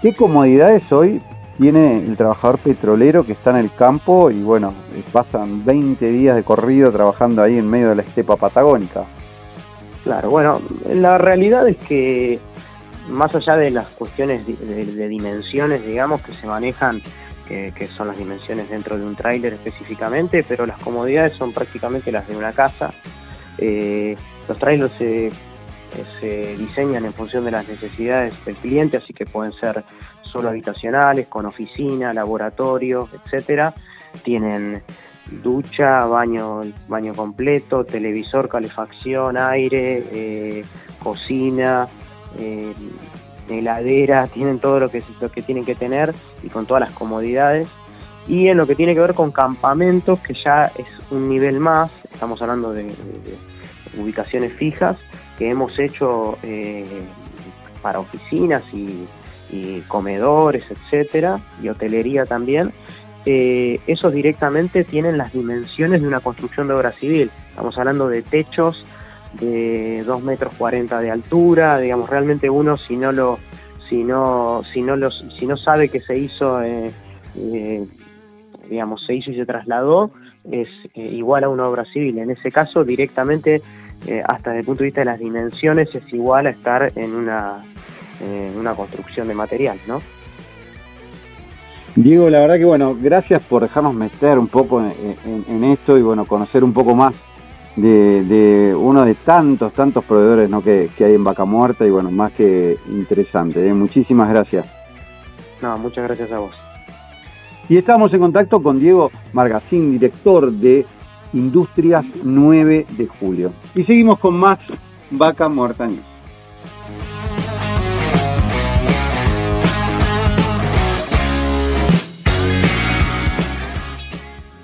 ¿qué comodidades hoy tiene el trabajador petrolero que está en el campo y bueno, pasan 20 días de corrido trabajando ahí en medio de la estepa patagónica? Claro, bueno, la realidad es que más allá de las cuestiones de dimensiones, digamos, que se manejan que, son las dimensiones dentro de un tráiler específicamente, pero las comodidades son prácticamente las de una casa. Eh, los trailers se, diseñan en función de las necesidades del cliente, así que pueden ser solo habitacionales, con oficina, laboratorio, etcétera. Tienen ducha, baño, baño completo, televisor, calefacción, aire, eh, cocina, eh, heladera, tienen todo lo que, lo que tienen que tener y con todas las comodidades. Y en lo que tiene que ver con campamentos, que ya es un nivel más, estamos hablando de, ubicaciones fijas que hemos hecho eh, para oficinas y, comedores, etcétera, y hotelería también. Eh, esos directamente tienen las dimensiones de una construcción de obra civil. Estamos hablando de techos de 2 metros 40 de altura, digamos, realmente uno si no lo, si no, si no los, si no sabe que se hizo, eh, eh, digamos, se hizo y se trasladó, es eh, igual a una obra civil. En ese caso, directamente, hasta desde el punto de vista de las dimensiones, es igual a estar en una, una construcción de material, ¿no? Diego, la verdad que bueno, gracias por dejarnos meter un poco en esto y bueno, conocer un poco más de, uno de tantos, tantos proveedores ¿no? que, hay en Vaca Muerta y bueno, más que interesante. ¿eh? Muchísimas gracias. No, muchas gracias a vos. Y estamos en contacto con Diego Margacín, director de Industrias 9 de Julio. Y seguimos con más Vaca Muerta News.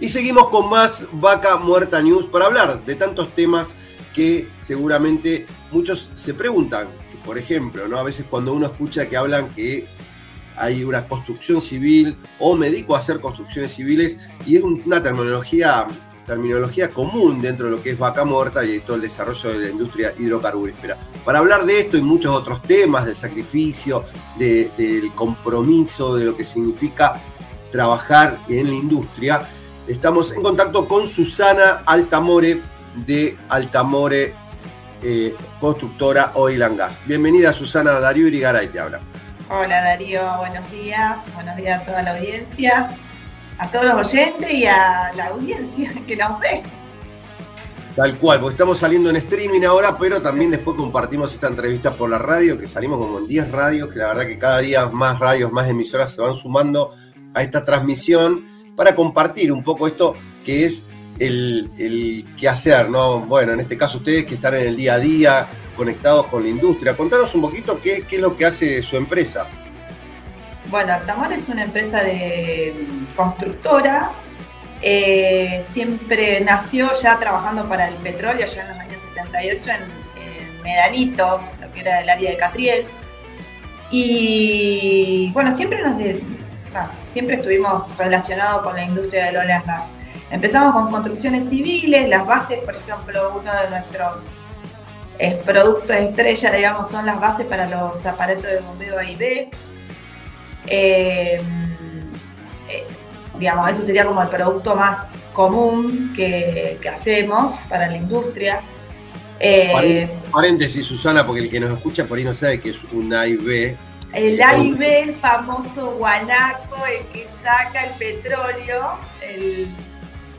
Y seguimos con más Vaca Muerta News para hablar de tantos temas que seguramente muchos se preguntan. Por ejemplo, ¿no? a veces cuando uno escucha que hablan que hay una construcción civil o me dedico a hacer construcciones civiles y es una terminología, terminología común dentro de lo que es vaca muerta y todo el desarrollo de la industria hidrocarburífera. Para hablar de esto y muchos otros temas, del sacrificio, del compromiso, de lo que significa trabajar en la industria, Estamos en contacto con Susana Altamore de Altamore eh, Constructora Oil and Gas. Bienvenida Susana, Darío Irigaray te habla. Hola Darío, buenos días, buenos días a toda la audiencia, a todos los oyentes y a la audiencia que nos ve. Tal cual, porque estamos saliendo en streaming ahora, pero también después compartimos esta entrevista por la radio, que salimos como en 10 radios, que la verdad que cada día más radios, más emisoras se van sumando a esta transmisión para compartir un poco esto que es el, el hacer, ¿no? Bueno, en este caso ustedes que están en el día a día, conectados con la industria. Contanos un poquito qué, es lo que hace su empresa. Bueno, Altamor es una empresa de constructora. Eh, siempre nació ya trabajando para el petróleo, ya en los años 78 en, en Medanito, lo que era el área de Catriel. Y bueno, siempre nos, de, siempre estuvimos relacionados con la industria del oil and gas. Empezamos con construcciones civiles, las bases, por ejemplo, uno de nuestros eh, productos estrella, digamos, son las bases para los aparatos de bombeo A y B. Eh, eh, digamos, eso sería como el producto más común que, hacemos para la industria. Paréntesis, Susana, porque el que nos escucha por ahí no sabe que es un A y B el AIB, el famoso guanaco, el que saca el petróleo,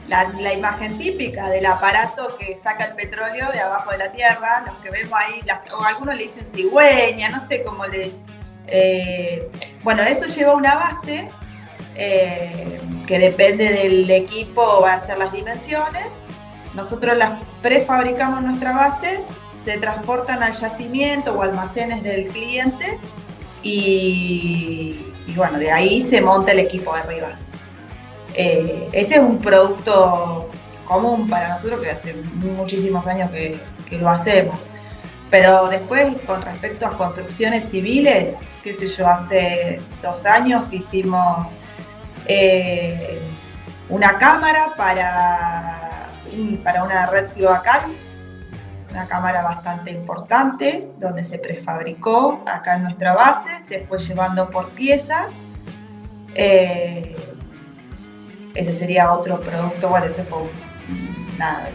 la, imagen típica del aparato que saca el petróleo de abajo de la tierra, los que vemos ahí, o algunos le dicen cigüeña, no sé cómo le... Eh, bueno, eso lleva una base eh, que depende del equipo, va a ser las dimensiones. Nosotros las prefabricamos nuestra base, se transportan al yacimiento o almacenes del cliente y, bueno, de ahí se monta el equipo de arriba. Eh, ese es un producto común para nosotros que hace muchísimos años que, lo hacemos. Pero después, con respecto a construcciones civiles, qué sé yo, hace dos años hicimos eh, una cámara para, para una red cloacal una cámara bastante importante donde se prefabricó acá en nuestra base, se fue llevando por piezas. Eh, ese sería otro producto, bueno, ese fue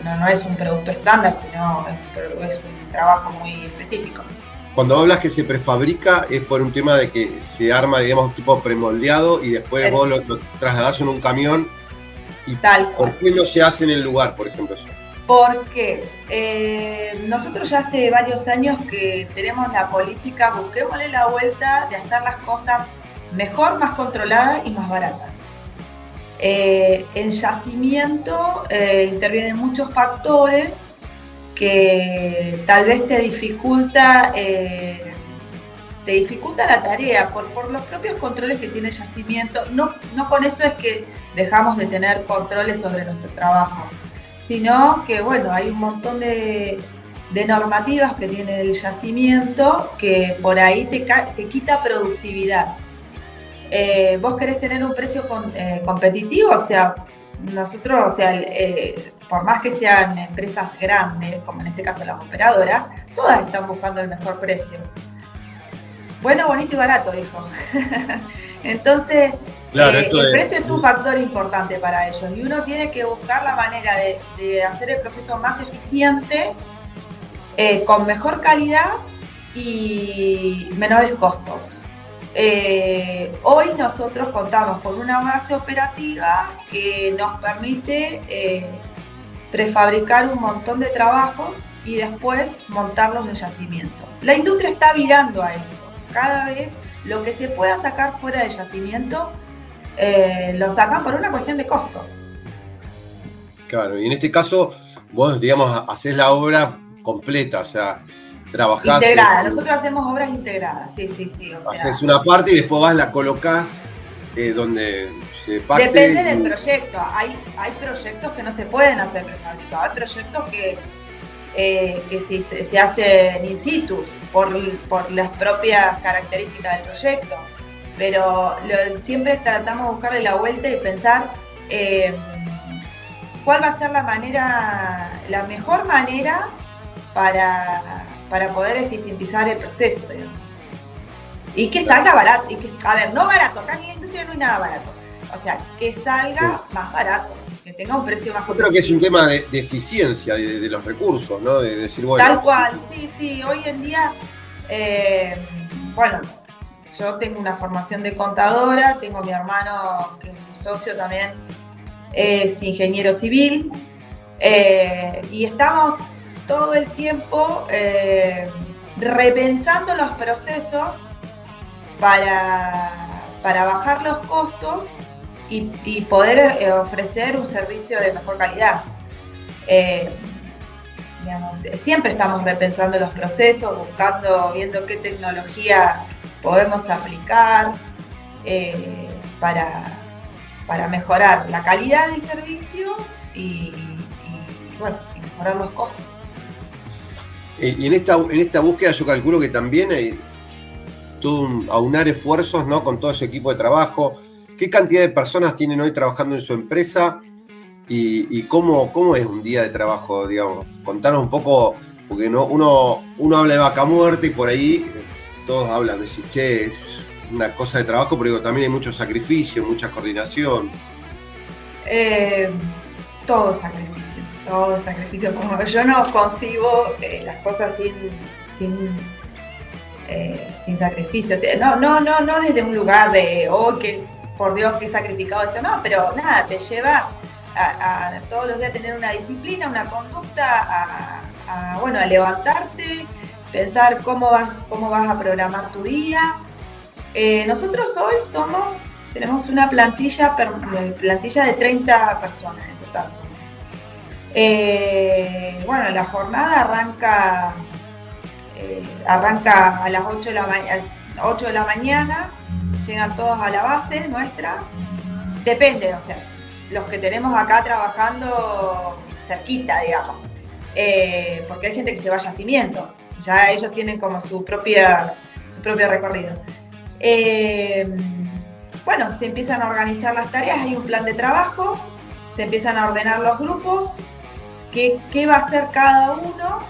no, es un producto estándar, sino es, un trabajo muy específico. Cuando hablas que se prefabrica es por un tema de que se arma, digamos, tipo premoldeado y después vos lo, lo, trasladás en un camión. Y Tal ¿Por qué no se hace en el lugar, por ejemplo? Eso? Porque eh, nosotros ya hace varios años que tenemos la política, busquémosle la vuelta de hacer las cosas mejor, más controladas y más baratas. Eh, en yacimiento eh, intervienen muchos factores que tal vez te dificulta, te dificulta la tarea por, por, los propios controles que tiene el yacimiento. No, no con eso es que dejamos de tener controles sobre nuestro trabajo sino que bueno, hay un montón de, normativas que tiene el yacimiento que por ahí te, te quita productividad. Eh, vos querés tener un precio eh, competitivo, o sea, nosotros, o sea, eh, por más que sean empresas grandes, como en este caso las operadoras, todas están buscando el mejor precio. Bueno, bonito y barato, dijo. Entonces, eh, el precio es un factor importante para ellos y uno tiene que buscar la manera de, hacer el proceso más eficiente, eh, con mejor calidad y menores costos. Eh, hoy nosotros contamos con una base operativa que nos permite prefabricar un montón de trabajos y después montarlos en yacimiento. La industria está virando a eso. Cada vez lo que se pueda sacar fuera del yacimiento, eh, lo sacan por una cuestión de costos. Claro, y en este caso, vos, digamos, haces la obra completa, o sea, trabajás. Integrada, nosotros hacemos obras integradas, sí, sí, sí. O haces una parte y después vas, la colocás eh, donde se parte. Depende del proyecto. Hay, hay proyectos que no se pueden hacer prefabricados, hay proyectos que, eh, que si, se, hacen in situ por, por las propias características del proyecto. Pero siempre tratamos de buscarle la vuelta y pensar. Eh, cuál va a ser la manera, la mejor manera para, poder eficientizar el proceso. Y que salga barato, y que, a ver, no barato, acá en la industria no hay nada barato. O sea, que salga más barato, que tenga un precio más Yo creo que es un tema de, eficiencia de, los recursos, ¿no? De decir, bueno. Tal cual, sí, sí. Hoy en día, eh, bueno, yo tengo una formación de contadora, tengo mi hermano, que es mi socio también, es ingeniero civil eh, y estamos todo el tiempo eh, repensando los procesos para, para bajar los costos y, poder eh, ofrecer un servicio de mejor calidad. siempre estamos repensando los procesos, buscando, viendo qué tecnología podemos aplicar para, para mejorar la calidad del servicio y, bueno, mejorar los costos. Y en esta, en esta búsqueda yo calculo que también hay todo un, aunar esfuerzos ¿no? con todo ese equipo de trabajo. ¿Qué cantidad de personas tienen hoy trabajando en su empresa? ¿Y, cómo, cómo, es un día de trabajo, digamos? Contanos un poco, porque no, uno, uno habla de vaca muerta y por ahí todos hablan de si, che, es una cosa de trabajo, pero también hay mucho sacrificio, mucha coordinación. Eh, todo sacrificio, todo sacrificio. Como yo no concibo eh, las cosas sin, sin, eh, sin sacrificio. no, no, no, no desde un lugar de, oh, que por Dios que he sacrificado esto, no, pero nada, te lleva a, todos los días tener una disciplina, una conducta, a, bueno, a levantarte, pensar cómo vas, cómo vas a programar tu día, eh, nosotros hoy somos, tenemos una plantilla, plantilla de 30 personas en total. Eh, bueno, la jornada arranca, eh, arranca a las 8 de, la 8 de la mañana, llegan todos a la base nuestra. Depende, o sea, los que tenemos acá trabajando cerquita, digamos. porque hay gente que se vaya a cimiento. Ya ellos tienen como su propia su propio recorrido. Eh, bueno, se empiezan a organizar las tareas, hay un plan de trabajo, se empiezan a ordenar los grupos, qué, va a hacer cada uno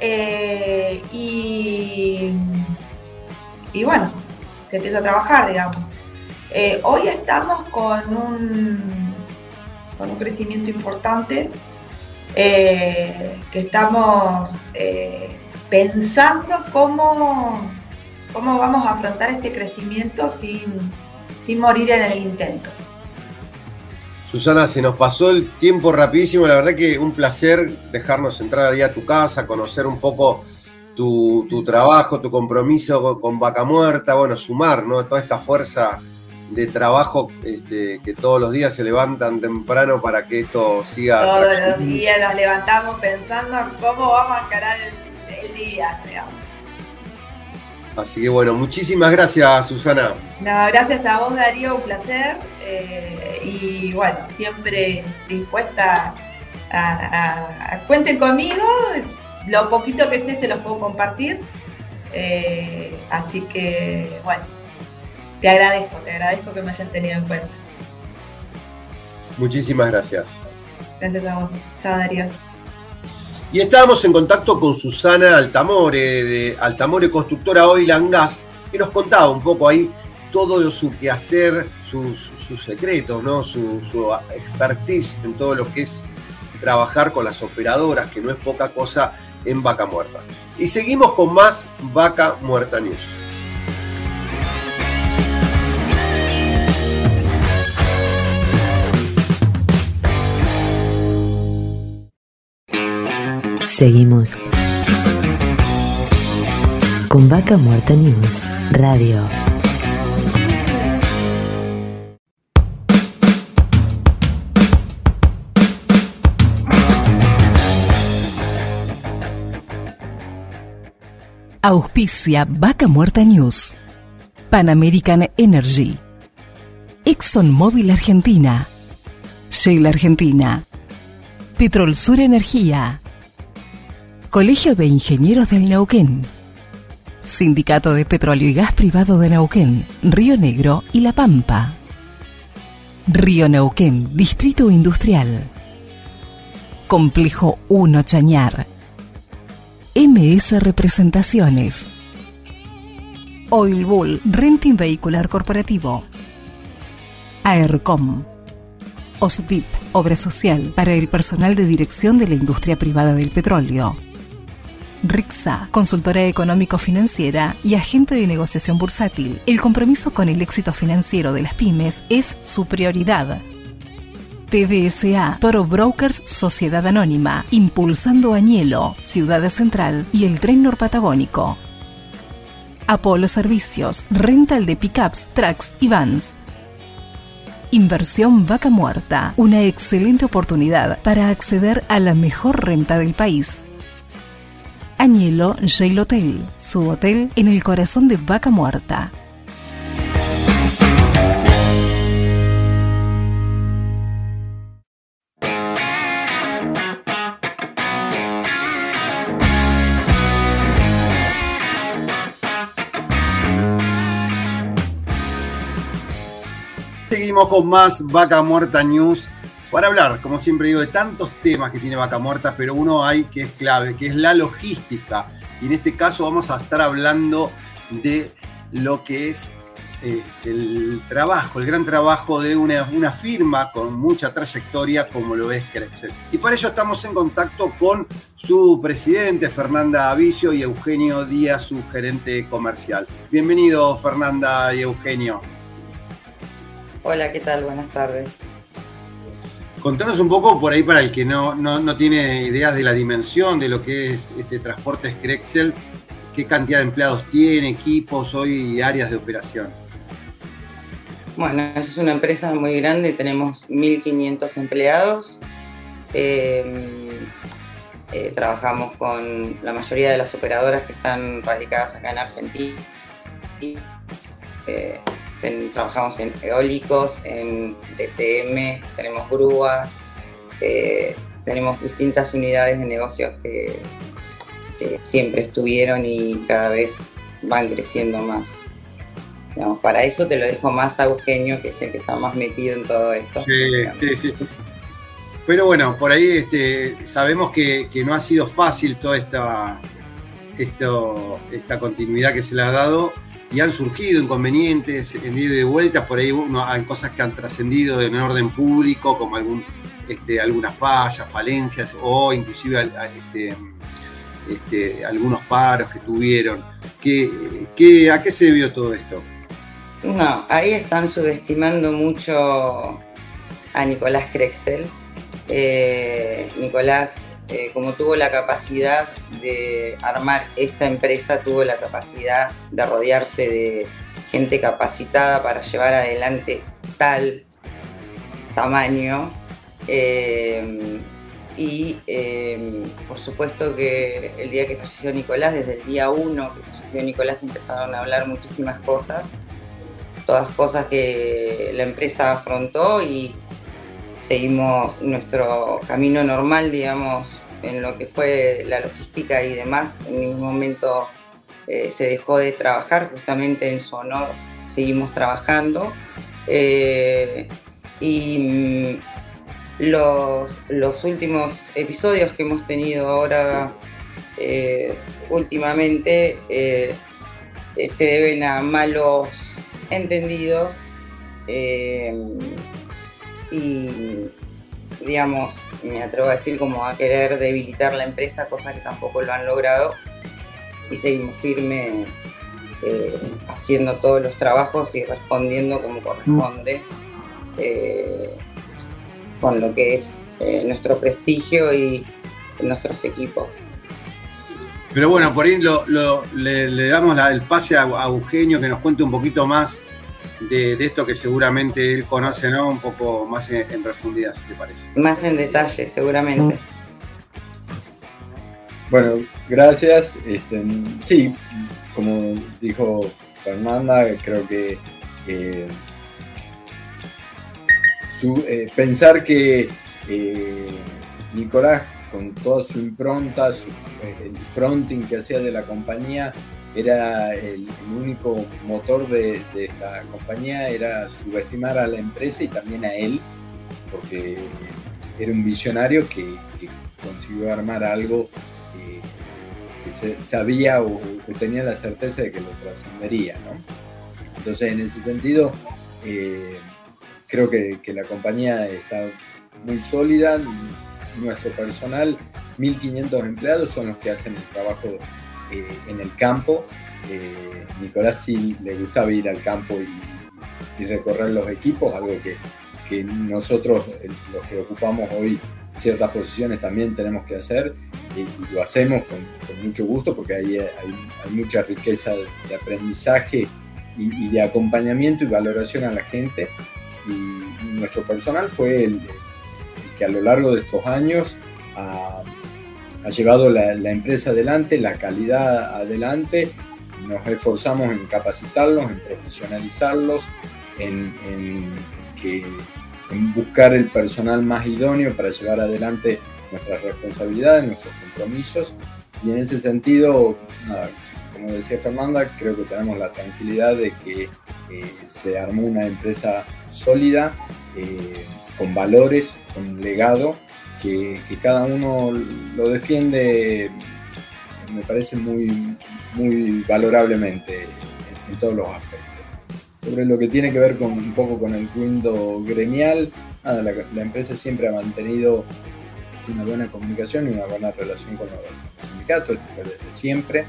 eh, y, bueno, se empieza a trabajar, digamos. Eh, hoy estamos con un, con un crecimiento importante que estamos pensando cómo cómo vamos a afrontar este crecimiento sin, morir en el intento. Susana, se nos pasó el tiempo rapidísimo, la verdad que un placer dejarnos entrar ahí a tu casa, conocer un poco tu, trabajo, tu compromiso con Vaca Muerta, bueno, sumar ¿no? toda esta fuerza de trabajo este, que todos los días se levantan temprano para que esto siga. Todos los días nos levantamos pensando en cómo vamos a encarar el día. Así que bueno, muchísimas gracias Susana. No, gracias a vos Darío, un placer. Eh, y bueno, siempre dispuesta a, cuenten conmigo. Lo poquito que sé se los puedo compartir. Eh, así que bueno, te agradezco, te agradezco que me hayan tenido en cuenta. Muchísimas gracias. Gracias a vos. Chao Darío. Y estábamos en contacto con Susana Altamore, de Altamore Constructora Oil and Gas, que nos contaba un poco ahí todo su quehacer, sus, sus secretos, ¿no? Su, su, expertise en todo lo que es trabajar con las operadoras, que no es poca cosa en Vaca Muerta. Y seguimos con más Vaca Muerta News. Seguimos con Vaca Muerta News Radio. Auspicia Vaca Muerta News. Pan American Energy. ExxonMobil Argentina. Shell Argentina. Petrol Sur Energía. Colegio de Ingenieros del Neuquén. Sindicato de Petróleo y Gas Privado de Neuquén, Río Negro y La Pampa. Río Neuquén, Distrito Industrial. Complejo 1 Chañar. MS Representaciones. Oil Bull, Renting Vehicular Corporativo. AERCOM. OSDIP, Obra Social para el personal de dirección de la industria privada del petróleo. RIXA, consultora económico-financiera y agente de negociación bursátil. El compromiso con el éxito financiero de las pymes es su prioridad. TBSA, Toro Brokers Sociedad Anónima, impulsando Añelo, Ciudad Central y el Tren Norpatagónico. Apolo Servicios, rental de pickups, trucks y vans. Inversión Vaca Muerta, una excelente oportunidad para acceder a la mejor renta del país. Añelo Jail Hotel, su hotel en el corazón de Vaca Muerta. Seguimos con más Vaca Muerta News para hablar, como siempre digo, de tantos temas que tiene Vaca Muerta, pero uno hay que es clave, que es la logística. Y en este caso vamos a estar hablando de lo que es eh, el trabajo, el gran trabajo de una, una, firma con mucha trayectoria como lo es Crexel. Y para ello estamos en contacto con su presidente, Fernanda Avicio, y Eugenio Díaz, su gerente comercial. Bienvenido, Fernanda y Eugenio. Hola, ¿qué tal? Buenas tardes. Contanos un poco por ahí para el que no, no, tiene ideas de la dimensión de lo que es este transporte Screxel, qué cantidad de empleados tiene, equipos hoy y áreas de operación. Bueno, es una empresa muy grande, tenemos 1.500 empleados. Em, eh, trabajamos con la mayoría de las operadoras que están radicadas acá en Argentina. Eh, trabajamos en eólicos, en DTM, tenemos grúas, eh, tenemos distintas unidades de negocios que, siempre estuvieron y cada vez van creciendo más. para eso te lo dejo más a Eugenio, que es el que está más metido en todo eso. Sí, sí, sí. Pero bueno, por ahí este, sabemos que, no ha sido fácil toda esta, esto, esta continuidad que se le ha dado y han surgido inconvenientes en ida y de vueltas, por ahí hay cosas que han trascendido en orden público, como algún, este, alguna falla, falencias o inclusive este, este, algunos paros que tuvieron. ¿Qué, a qué se debió todo esto? No, ahí están subestimando mucho a Nicolás Crexel. Eh, Nicolás eh, como tuvo la capacidad de armar esta empresa, tuvo la capacidad de rodearse de gente capacitada para llevar adelante tal tamaño. Eh, y eh, por supuesto que el día que falleció Nicolás, desde el día uno que falleció Nicolás, empezaron a hablar muchísimas cosas, todas cosas que la empresa afrontó y seguimos nuestro camino normal, digamos, en lo que fue la logística y demás. En ningún momento eh, se dejó de trabajar, justamente en su honor seguimos trabajando. Eh, y mm, los, los, últimos episodios que hemos tenido ahora eh, últimamente se deben a malos entendidos y digamos, me atrevo a decir como a querer debilitar la empresa, cosa que tampoco lo han logrado. Y seguimos firme eh, haciendo todos los trabajos y respondiendo como corresponde eh, con lo que es eh, nuestro prestigio y nuestros equipos. Pero bueno, por ahí le, damos el pase a, a Eugenio que nos cuente un poquito más de, esto que seguramente él conoce, ¿no? Un poco más en, profundidad, si te parece. Más en detalle, seguramente. Bueno, gracias. Este, sí, como dijo Fernanda, creo que eh, eh, pensar que eh, Nicolás, con toda su impronta, el fronting que hacía de la compañía, era el, único motor de, esta compañía, era subestimar a la empresa y también a él, porque era un visionario que, consiguió armar algo que se sabía o, tenía la certeza de que lo trascendería. Entonces, en ese sentido, eh, creo que, la compañía está muy sólida. Nuestro personal, 1.500 empleados, son los que hacen el trabajo eh, en el campo. Eh, Nicolás sí le gustaba ir al campo y, recorrer los equipos, algo que, nosotros, los que ocupamos hoy ciertas posiciones, también tenemos que hacer y, lo hacemos con, mucho gusto porque ahí hay, mucha riqueza de, aprendizaje y, de acompañamiento y valoración a la gente y nuestro personal fue el, que a lo largo de estos años ha, llevado la, empresa adelante, la calidad adelante. Nos esforzamos en capacitarlos, en profesionalizarlos, en, en buscar el personal más idóneo para llevar adelante nuestras responsabilidades, nuestros compromisos. Y en ese sentido, como decía Fernanda, creo que tenemos la tranquilidad de que eh, se armó una empresa sólida, eh, con valores, con legado, que, cada uno lo defiende, me parece muy, muy valorablemente en, todos los aspectos. Sobre lo que tiene que ver con un poco con el cuento gremial, la, empresa siempre ha mantenido una buena comunicación y una buena relación con los, sindicatos, esto fue desde siempre.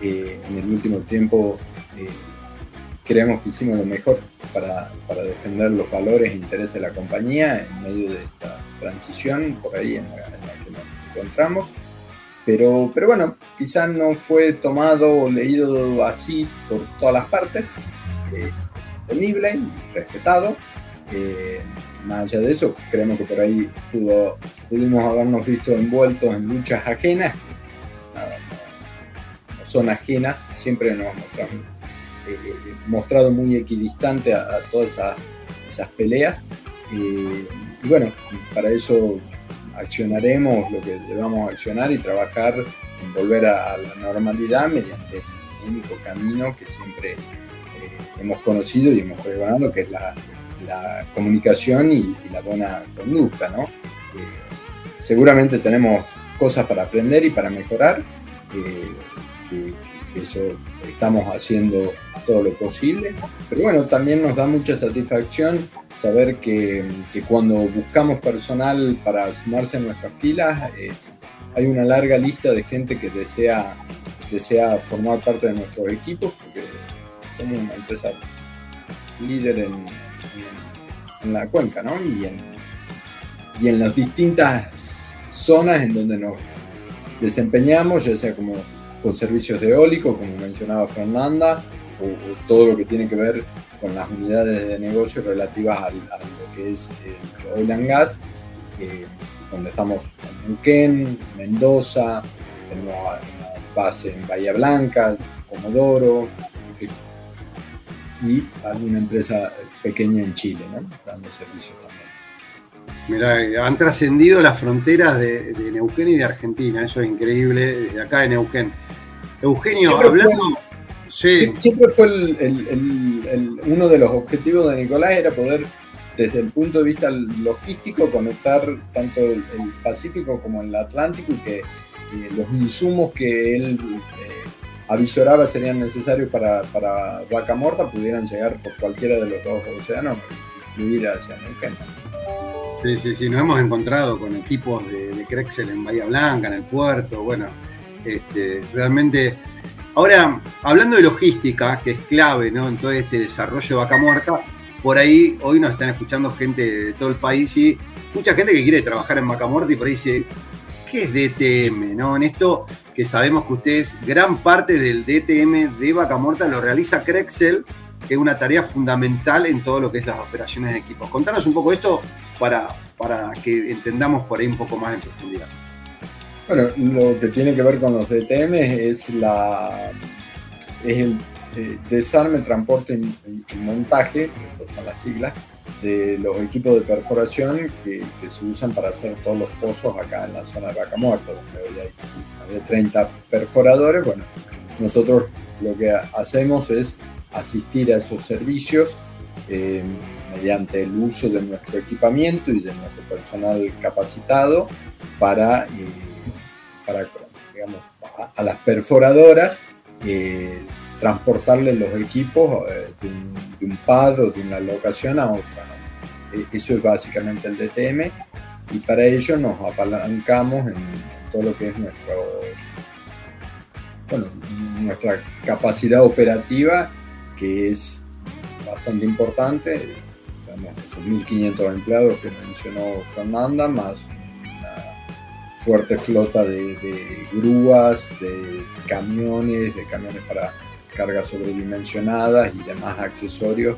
Eh, en el último tiempo creemos que hicimos lo mejor para, defender los valores e intereses de la compañía en medio de esta transición por ahí en la, que nos encontramos. Pero, pero bueno, quizás no fue tomado o leído así por todas las partes. Eh, es entendible respetado. Eh, más allá de eso, creemos que por ahí pudimos habernos visto envueltos en luchas ajenas. no son ajenas, siempre nos mostramos eh, mostrado muy equidistante a, todas esas, peleas. y bueno, para eso accionaremos lo que debamos accionar y trabajar en volver a, la normalidad mediante el único camino que siempre eh, hemos conocido y hemos pregonado, que es la, comunicación y, la buena conducta. ¿no? Eh, seguramente tenemos cosas para aprender y para mejorar, que, eso estamos haciendo todo lo posible. Pero bueno, también nos da mucha satisfacción saber que, cuando buscamos personal para sumarse a nuestras filas, eh, hay una larga lista de gente que desea, desea formar parte de nuestros equipos, porque somos una empresa líder en, en, la cuenca, ¿no? Y en, y en las distintas zonas en donde nos desempeñamos, ya sea como con servicios de eólico, como mencionaba Fernanda, o, todo lo que tiene que ver con las unidades de negocio relativas a lo que es el oil and gas, donde estamos en Neuquén, Mendoza, tenemos una base en Bahía Blanca, Comodoro, y alguna empresa pequeña en Chile, dando servicios también. Mira, han trascendido las fronteras de, Neuquén y de Argentina, eso es increíble, desde acá de Neuquén. Eugenio, hablando, Siempre fue uno de los objetivos de Nicolás era poder, desde el punto de vista logístico, conectar tanto el, Pacífico como el Atlántico y que los insumos que él eh, avisoraba serían necesarios para, para Vaca Morta pudieran llegar por cualquiera de los dos océanos y fluir hacia Neuquén. Sí, sí, sí, nos hemos encontrado con equipos de, de Crexel en Bahía Blanca, en el puerto, bueno, este, realmente Ahora, hablando de logística, que es clave ¿no? en todo este desarrollo de vaca muerta, por ahí hoy nos están escuchando gente de todo el país y mucha gente que quiere trabajar en vaca muerta y por ahí dice, ¿qué es DTM? ¿no? En esto que sabemos que ustedes, gran parte del DTM de vaca muerta lo realiza Crexel, que es una tarea fundamental en todo lo que es las operaciones de equipos. Contanos un poco esto para, para que entendamos por ahí un poco más en profundidad. Bueno, lo que tiene que ver con los DTM es la el eh, desarme, transporte y, montaje, esas son las siglas, de los equipos de perforación que, se usan para hacer todos los pozos acá en la zona de Vaca Muerta, donde hoy hay, 30 perforadores. Bueno, nosotros lo que hacemos es asistir a esos servicios eh, mediante el uso de nuestro equipamiento y de nuestro personal capacitado para, eh, para digamos, a, las perforadoras transportarle los equipos eh, de, un, pad o de una locación a otra. E, eso es básicamente el DTM y para ello nos apalancamos en todo lo que es nuestro, bueno, nuestra capacidad operativa, que es bastante importante. Tenemos esos 1.500 empleados que mencionó Fernanda, más fuerte flota de grúas, de camiones, de camiones para cargas sobredimensionadas y demás accesorios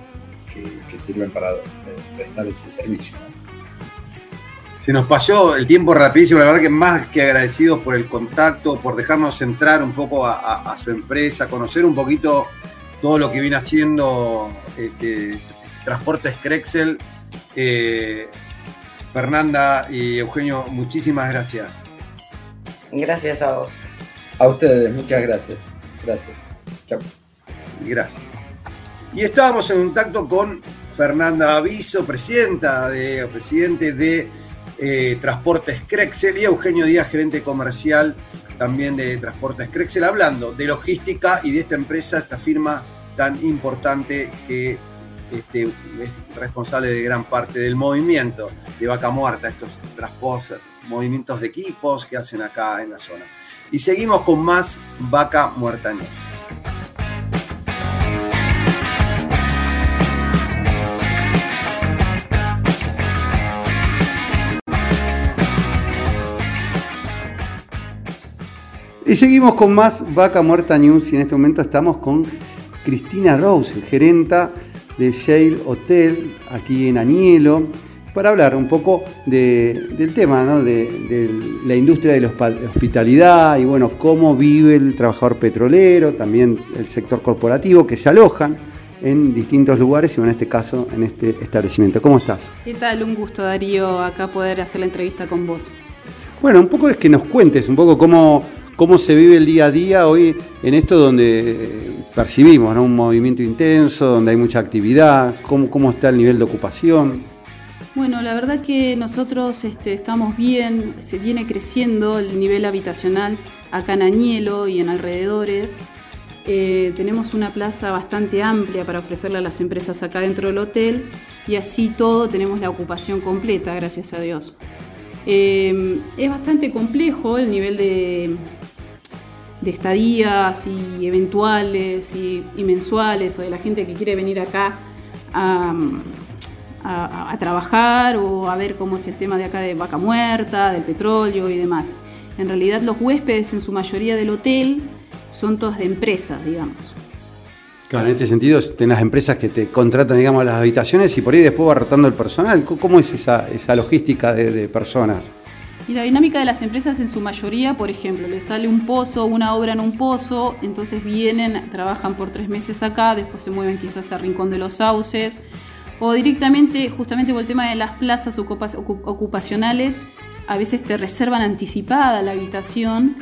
que, sirven para eh, prestar ese servicio. Se nos pasó el tiempo rapidísimo, la verdad que más que agradecidos por el contacto, por dejarnos entrar un poco a, su empresa, conocer un poquito todo lo que viene haciendo este, Transportes Crexel. Eh, Fernanda y Eugenio, muchísimas gracias. Gracias a vos. A ustedes, muchas gracias. Gracias. Gracias. Y estábamos en contacto con Fernanda Aviso, presidenta de, presidente de eh, Transportes Crexel, y Eugenio Díaz, gerente comercial también de Transportes Crexel, hablando de logística y de esta empresa, esta firma tan importante que este, es responsable de gran parte del movimiento de Vaca Muerta, estos transportes, movimientos de equipos que hacen acá en la zona. Y seguimos con más Vaca Muerta News. Y seguimos con más Vaca Muerta News y en este momento estamos con Cristina Rose, gerenta de Shale Hotel aquí en Anielo, para hablar un poco del tema de, la industria de la hospitalidad y bueno, cómo vive el trabajador petrolero, también el sector corporativo que se alojan en distintos lugares y en este caso en este establecimiento. ¿Cómo estás? ¿Qué tal? Un gusto Darío acá poder hacer la entrevista con vos. Bueno, un poco es que nos cuentes un poco cómo cómo se vive el día a día hoy en esto donde percibimos un movimiento intenso, donde hay mucha actividad, cómo, cómo está el nivel de ocupación. Bueno, la verdad que nosotros este, estamos bien, se viene creciendo el nivel habitacional acá en Añelo y en alrededores. Eh, tenemos una plaza bastante amplia para ofrecerle a las empresas acá dentro del hotel y así todo tenemos la ocupación completa, gracias a Dios. Eh, es bastante complejo el nivel de, de estadías y eventuales y, mensuales o de la gente que quiere venir acá a, trabajar o a ver cómo es el tema de acá de vaca muerta, del petróleo y demás. En realidad los huéspedes en su mayoría del hotel son todas de empresas, digamos. Claro, en este sentido, tenés las empresas que te contratan, digamos, las habitaciones y por ahí después va rotando el personal. ¿Cómo es esa, esa logística de personas? Y la dinámica de las empresas en su mayoría, por ejemplo, les sale un pozo, una obra en un pozo, entonces vienen, trabajan por tres meses acá, después se mueven quizás a Rincón de los Sauces, o directamente, justamente por el tema de las plazas ocupacionales, a veces te reservan anticipada la habitación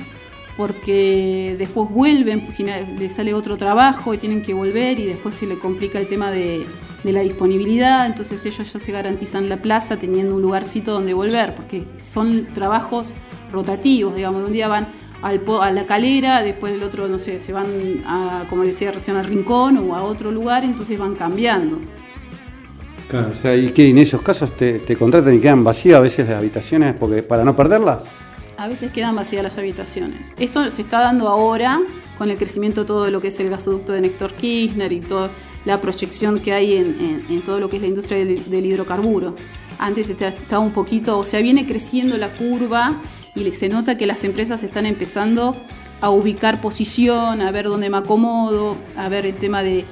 porque después vuelven, les sale otro trabajo y tienen que volver y después se le complica el tema de de la disponibilidad, entonces ellos ya se garantizan la plaza teniendo un lugarcito donde volver, porque son trabajos rotativos, digamos, un día van al, a la calera, después del otro, no sé, se van, a, como decía recién, al rincón o a otro lugar, entonces van cambiando. Claro, o sea, y que en esos casos te, te contratan y quedan vacías a veces las habitaciones porque para no perderlas. A veces quedan vacías las habitaciones. Esto se está dando ahora con el crecimiento de todo lo que es el gasoducto de Néctor Kirchner y toda la proyección que hay en, todo lo que es la industria del, hidrocarburo. Antes estaba un poquito, o sea, viene creciendo la curva y se nota que las empresas están empezando a ubicar posición, a ver dónde me acomodo, a ver el tema de,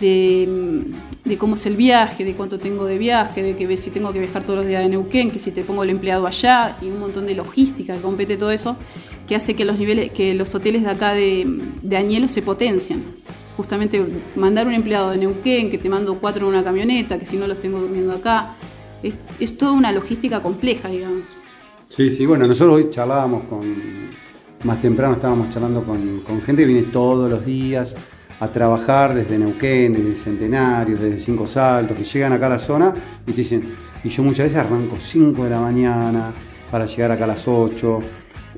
de cómo es el viaje, de cuánto tengo de viaje, de que si tengo que viajar todos los días de Neuquén, que si te pongo el empleado allá y un montón de logística que compete todo eso, que hace que los niveles, que los hoteles de acá de, de Añelo se potencian. Justamente mandar un empleado de Neuquén, que te mando cuatro en una camioneta, que si no los tengo durmiendo acá, es, es toda una logística compleja, digamos. Sí, sí, bueno, nosotros hoy charlábamos con, más temprano estábamos charlando con, con gente que viene todos los días, a trabajar desde Neuquén, desde Centenarios, desde Cinco Saltos, que llegan acá a la zona y te dicen, y yo muchas veces arranco 5 de la mañana para llegar acá a las 8.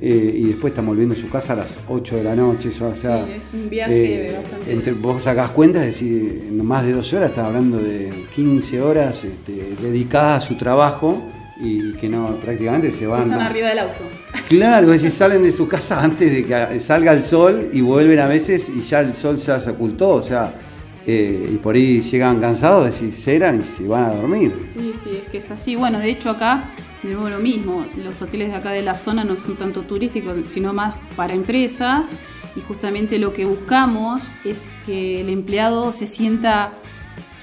Eh, y después están volviendo a su casa a las 8 de la noche. o sea, sí, es un viaje eh, bastante. entre, vos sacás cuentas, es decir, en más de 12 horas, estás hablando de 15 horas este, dedicadas a su trabajo y que no prácticamente se van. Están arriba del auto. Claro, es decir, salen de su casa antes de que salga el sol y vuelven a veces y ya el sol ya se ocultó, o sea, eh, y por ahí llegan cansados, decir, ceran y se van a dormir. Sí, sí, es que es así. Bueno, de hecho acá, de nuevo lo mismo, los hoteles de acá de la zona no son tanto turísticos, sino más para empresas y justamente lo que buscamos es que el empleado se sienta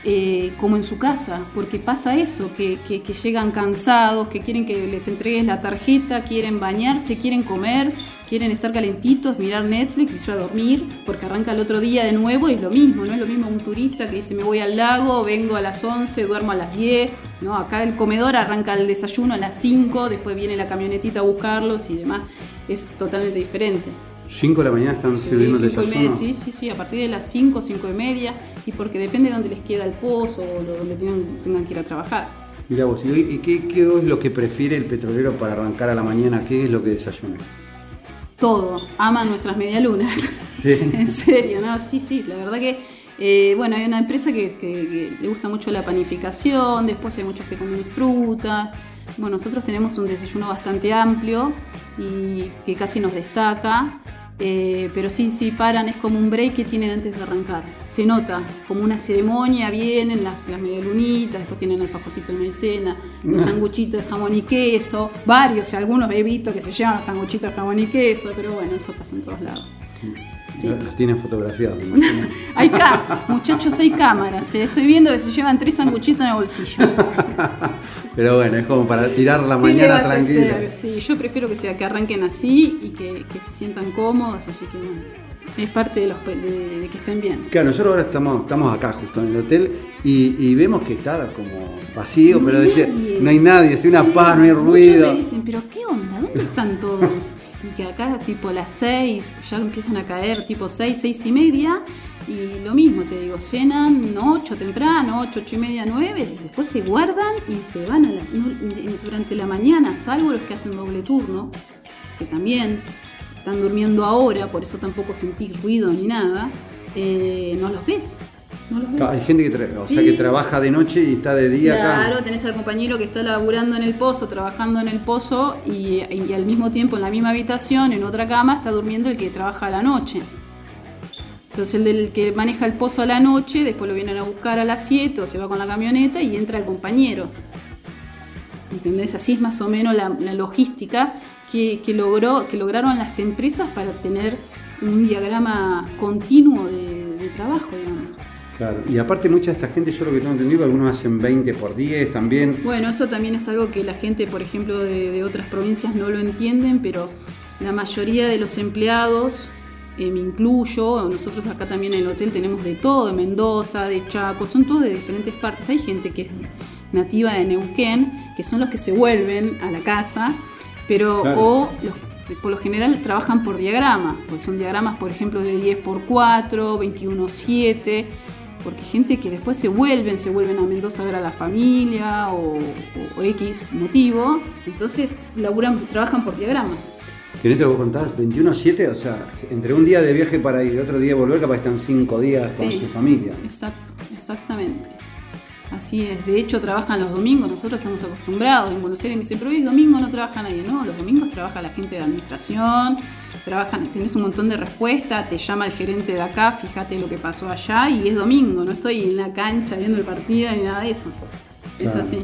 eh, como en su casa, porque pasa eso, que, que, que, llegan cansados, que quieren que les entregues la tarjeta, quieren bañarse, quieren comer, quieren estar calentitos, mirar Netflix y ir a dormir, porque arranca el otro día de nuevo y es lo mismo, no es lo mismo un turista que dice me voy al lago, vengo a las 11, duermo a las 10, ¿no? acá el comedor arranca el desayuno a las 5, después viene la camionetita a buscarlos y demás, es totalmente diferente. 5 de la mañana están sí, sirviendo el desayuno. sí, sí, sí, a partir de las 5, 5 y media, y porque depende de dónde les queda el pozo o donde tengan, tengan que ir a trabajar. Mira vos, ¿y qué, qué, es lo que prefiere el petrolero para arrancar a la mañana? ¿Qué es lo que desayuna? Todo, aman nuestras medialunas. Sí. en serio, ¿no? Sí, sí, la verdad que, eh, bueno, hay una empresa que, que, que le gusta mucho la panificación, después hay muchos que comen frutas. Bueno, nosotros tenemos un desayuno bastante amplio y que casi nos destaca. Eh, pero sí, sí, paran, es como un break que tienen antes de arrancar. Se nota, como una ceremonia, vienen las, las medialunitas, después tienen el fajocito de maicena, los sanguchitos de jamón y queso, varios, algunos he visto que se llevan los sanguchitos de jamón y queso, pero bueno, eso pasa en todos lados. Sí. Los tienen fotografiados, hay muchachos, hay cámaras, ¿eh? estoy viendo que se llevan tres sanguchitos en el bolsillo. Pero bueno, es como para tirar la mañana tranquila. Sí, yo prefiero que sea que arranquen así y que, que, se sientan cómodos, así que bueno, es parte de, los, de, de, que estén bien. Claro, nosotros ahora estamos, estamos acá justo en el hotel y, y vemos que está como vacío, no pero decía, no hay nadie, es una sí, paz, no hay ruido. Me dicen, pero ¿qué onda? ¿Dónde están todos? y que acá tipo las 6 ya empiezan a caer tipo 6, 6 y media y lo mismo te digo, cenan 8 temprano, 8, 8 y media, 9, después se guardan y se van a la, durante la mañana, salvo los que hacen doble turno, que también están durmiendo ahora, por eso tampoco sentís ruido ni nada, eh, no los ves. No los ves. Hay gente que, tra o sí. sea, que trabaja de noche y está de día claro, acá. Claro, tenés al compañero que está laburando en el pozo, trabajando en el pozo y, y, al mismo tiempo en la misma habitación, en otra cama, está durmiendo el que trabaja a la noche. Entonces el del que maneja el pozo a la noche, después lo vienen a buscar a las 7 o se va con la camioneta y entra el compañero. ¿Entendés? Así es más o menos la, la logística que, que, logró, que lograron las empresas para tener un diagrama continuo de, de trabajo, digamos. Claro, y aparte mucha de esta gente, yo lo que tengo entendido, algunos hacen 20 por 10 también. Bueno, eso también es algo que la gente, por ejemplo, de, de otras provincias no lo entienden, pero la mayoría de los empleados, eh, me incluyo, nosotros acá también en el hotel tenemos de todo, de Mendoza, de Chaco, son todos de diferentes partes. Hay gente que es nativa de Neuquén, que son los que se vuelven a la casa, pero claro. o los, por lo general trabajan por diagrama, pues son diagramas, por ejemplo, de 10 por 4, 21 7 porque gente que después se vuelven, se vuelven a Mendoza a ver a la familia o, o, o X motivo, entonces laburan, trabajan por diagrama. Que en esto vos contás 21-7, o sea, entre un día de viaje para ir y otro día de volver, capaz están 5 días sí, con su familia. Exacto, exactamente. Así es, de hecho trabajan los domingos, nosotros estamos acostumbrados. En Buenos Aires me dicen, pero hoy es domingo, no trabaja nadie. No, los domingos trabaja la gente de administración, trabajan, tenés un montón de respuestas, te llama el gerente de acá, fíjate lo que pasó allá y es domingo, no estoy en la cancha viendo el partido ni nada de eso. Es así.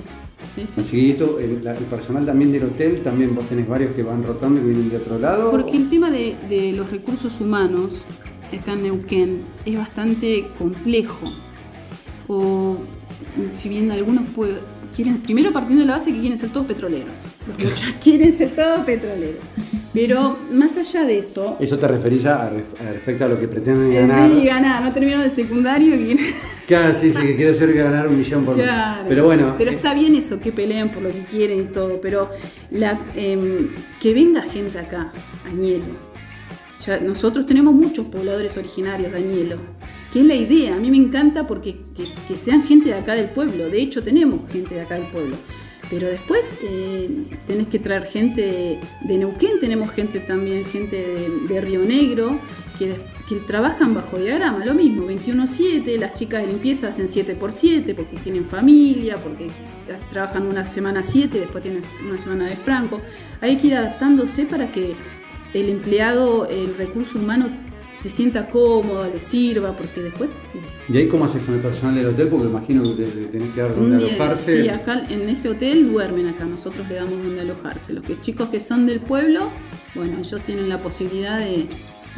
Sí, sí. Así que esto, el, el, personal también del hotel, también vos tenés varios que van rotando y vienen de otro lado. Porque el tema de, de los recursos humanos acá en Neuquén es bastante complejo. o si bien algunos quieren, primero partiendo de la base que quieren ser todos petroleros, porque muchos quieren ser todos petroleros. Pero más allá de eso. ¿Eso te referís a, respecto a lo que pretenden ganar? Sí, ganar, no terminaron de secundario. Claro, sí, sí, que quiere ser ganar un millón por mes. Pero bueno. Pero eh, está bien eso, que peleen por lo que quieren y todo, pero la, em, que venga gente acá, Añelo. Ya, nosotros tenemos muchos pobladores originarios de Añelo, que es la idea. A mí me encanta porque que sean gente de acá del pueblo. De hecho, tenemos gente de acá del pueblo. Pero después eh, tenés que traer gente de Neuquén, tenemos gente también, gente de, Río Negro, que, trabajan bajo diagrama, lo mismo, 21-7, las chicas de limpieza hacen 7x7 porque tienen familia, porque trabajan una semana 7, después tienen una semana de franco. Hay que ir adaptándose para que el empleado, el recurso humano se sienta cómodo, le sirva, porque después... ¿Y ahí cómo haces con el personal del hotel? Porque imagino que tenés que dar donde alojarse. Sí, acá en este hotel duermen acá, nosotros le damos donde alojarse. Los que, chicos que son del pueblo, bueno, ellos tienen la posibilidad de,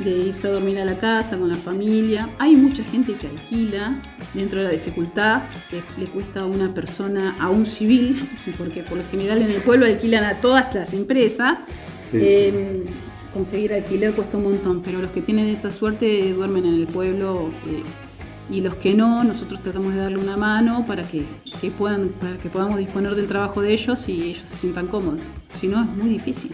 irse a dormir a la casa con la familia. Hay mucha gente que alquila dentro de la dificultad que le cuesta a una persona, a un civil, porque por lo general en el pueblo alquilan a todas las empresas. Em, conseguir alquiler cuesta un montón, pero los que tienen esa suerte duermen en el pueblo eh, y los que no, nosotros tratamos de darle una mano para que, puedan, para que podamos disponer del trabajo de ellos y ellos se sientan cómodos. Si no, es muy difícil.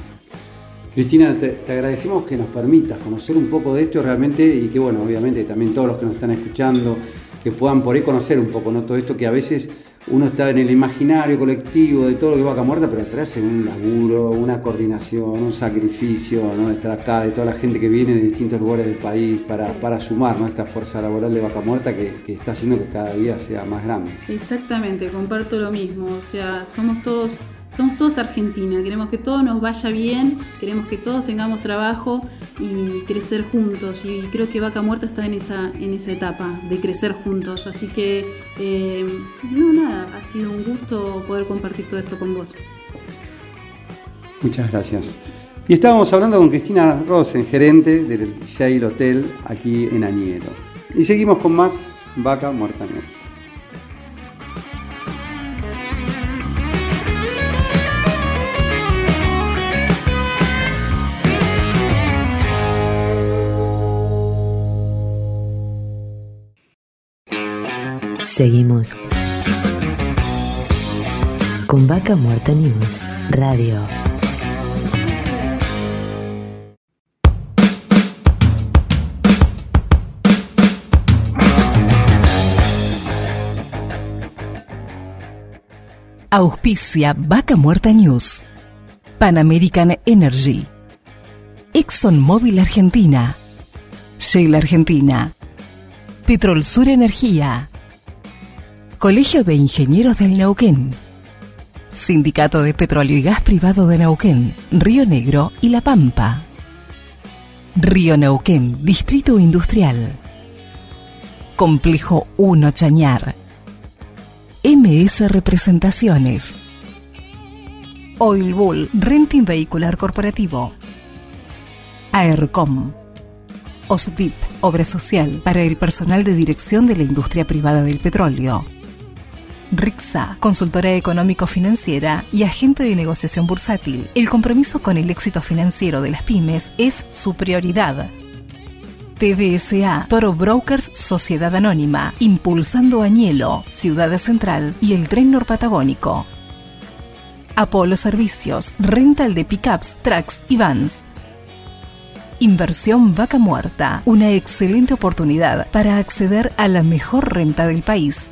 Cristina, te, agradecemos que nos permitas conocer un poco de esto realmente y que, bueno, obviamente también todos los que nos están escuchando, que puedan por ahí conocer un poco, ¿no? Todo esto que a veces uno está en el imaginario colectivo de todo lo que va Vaca Muerta, pero detrás hay un laburo, una coordinación, un sacrificio, ¿no? de estar acá, de toda la gente que viene de distintos lugares del país para, para sumar ¿no? esta fuerza laboral de Vaca Muerta que, que, está haciendo que cada día sea más grande. Exactamente, comparto lo mismo, o sea, somos todos somos todos Argentina, queremos que todo nos vaya bien, queremos que todos tengamos trabajo y crecer juntos. Y creo que Vaca Muerta está en esa, en esa etapa de crecer juntos. Así que, eh, no, nada, ha sido un gusto poder compartir todo esto con vos. Muchas gracias. Y estábamos hablando con Cristina Rosen, gerente del Yale Hotel aquí en Añero. Y seguimos con más Vaca Muerta News. Seguimos con Vaca Muerta News Radio. Auspicia Vaca Muerta News. Pan American Energy. ExxonMobil Argentina. Shell Argentina. Petrol Sur Energía. Colegio de Ingenieros del Neuquén. Sindicato de Petróleo y Gas Privado de Neuquén, Río Negro y La Pampa. Río Neuquén, Distrito Industrial. Complejo 1 Chañar. MS Representaciones. Oil Bull, Renting Vehicular Corporativo. AERCOM. OSDIP, Obra Social para el personal de dirección de la industria privada del petróleo. RIXA, consultora económico-financiera y agente de negociación bursátil. El compromiso con el éxito financiero de las pymes es su prioridad. TBSA, Toro Brokers Sociedad Anónima, impulsando Añelo, Ciudad Central y el Tren Norpatagónico. Apolo Servicios, rental de pickups, trucks y vans. Inversión Vaca Muerta, una excelente oportunidad para acceder a la mejor renta del país.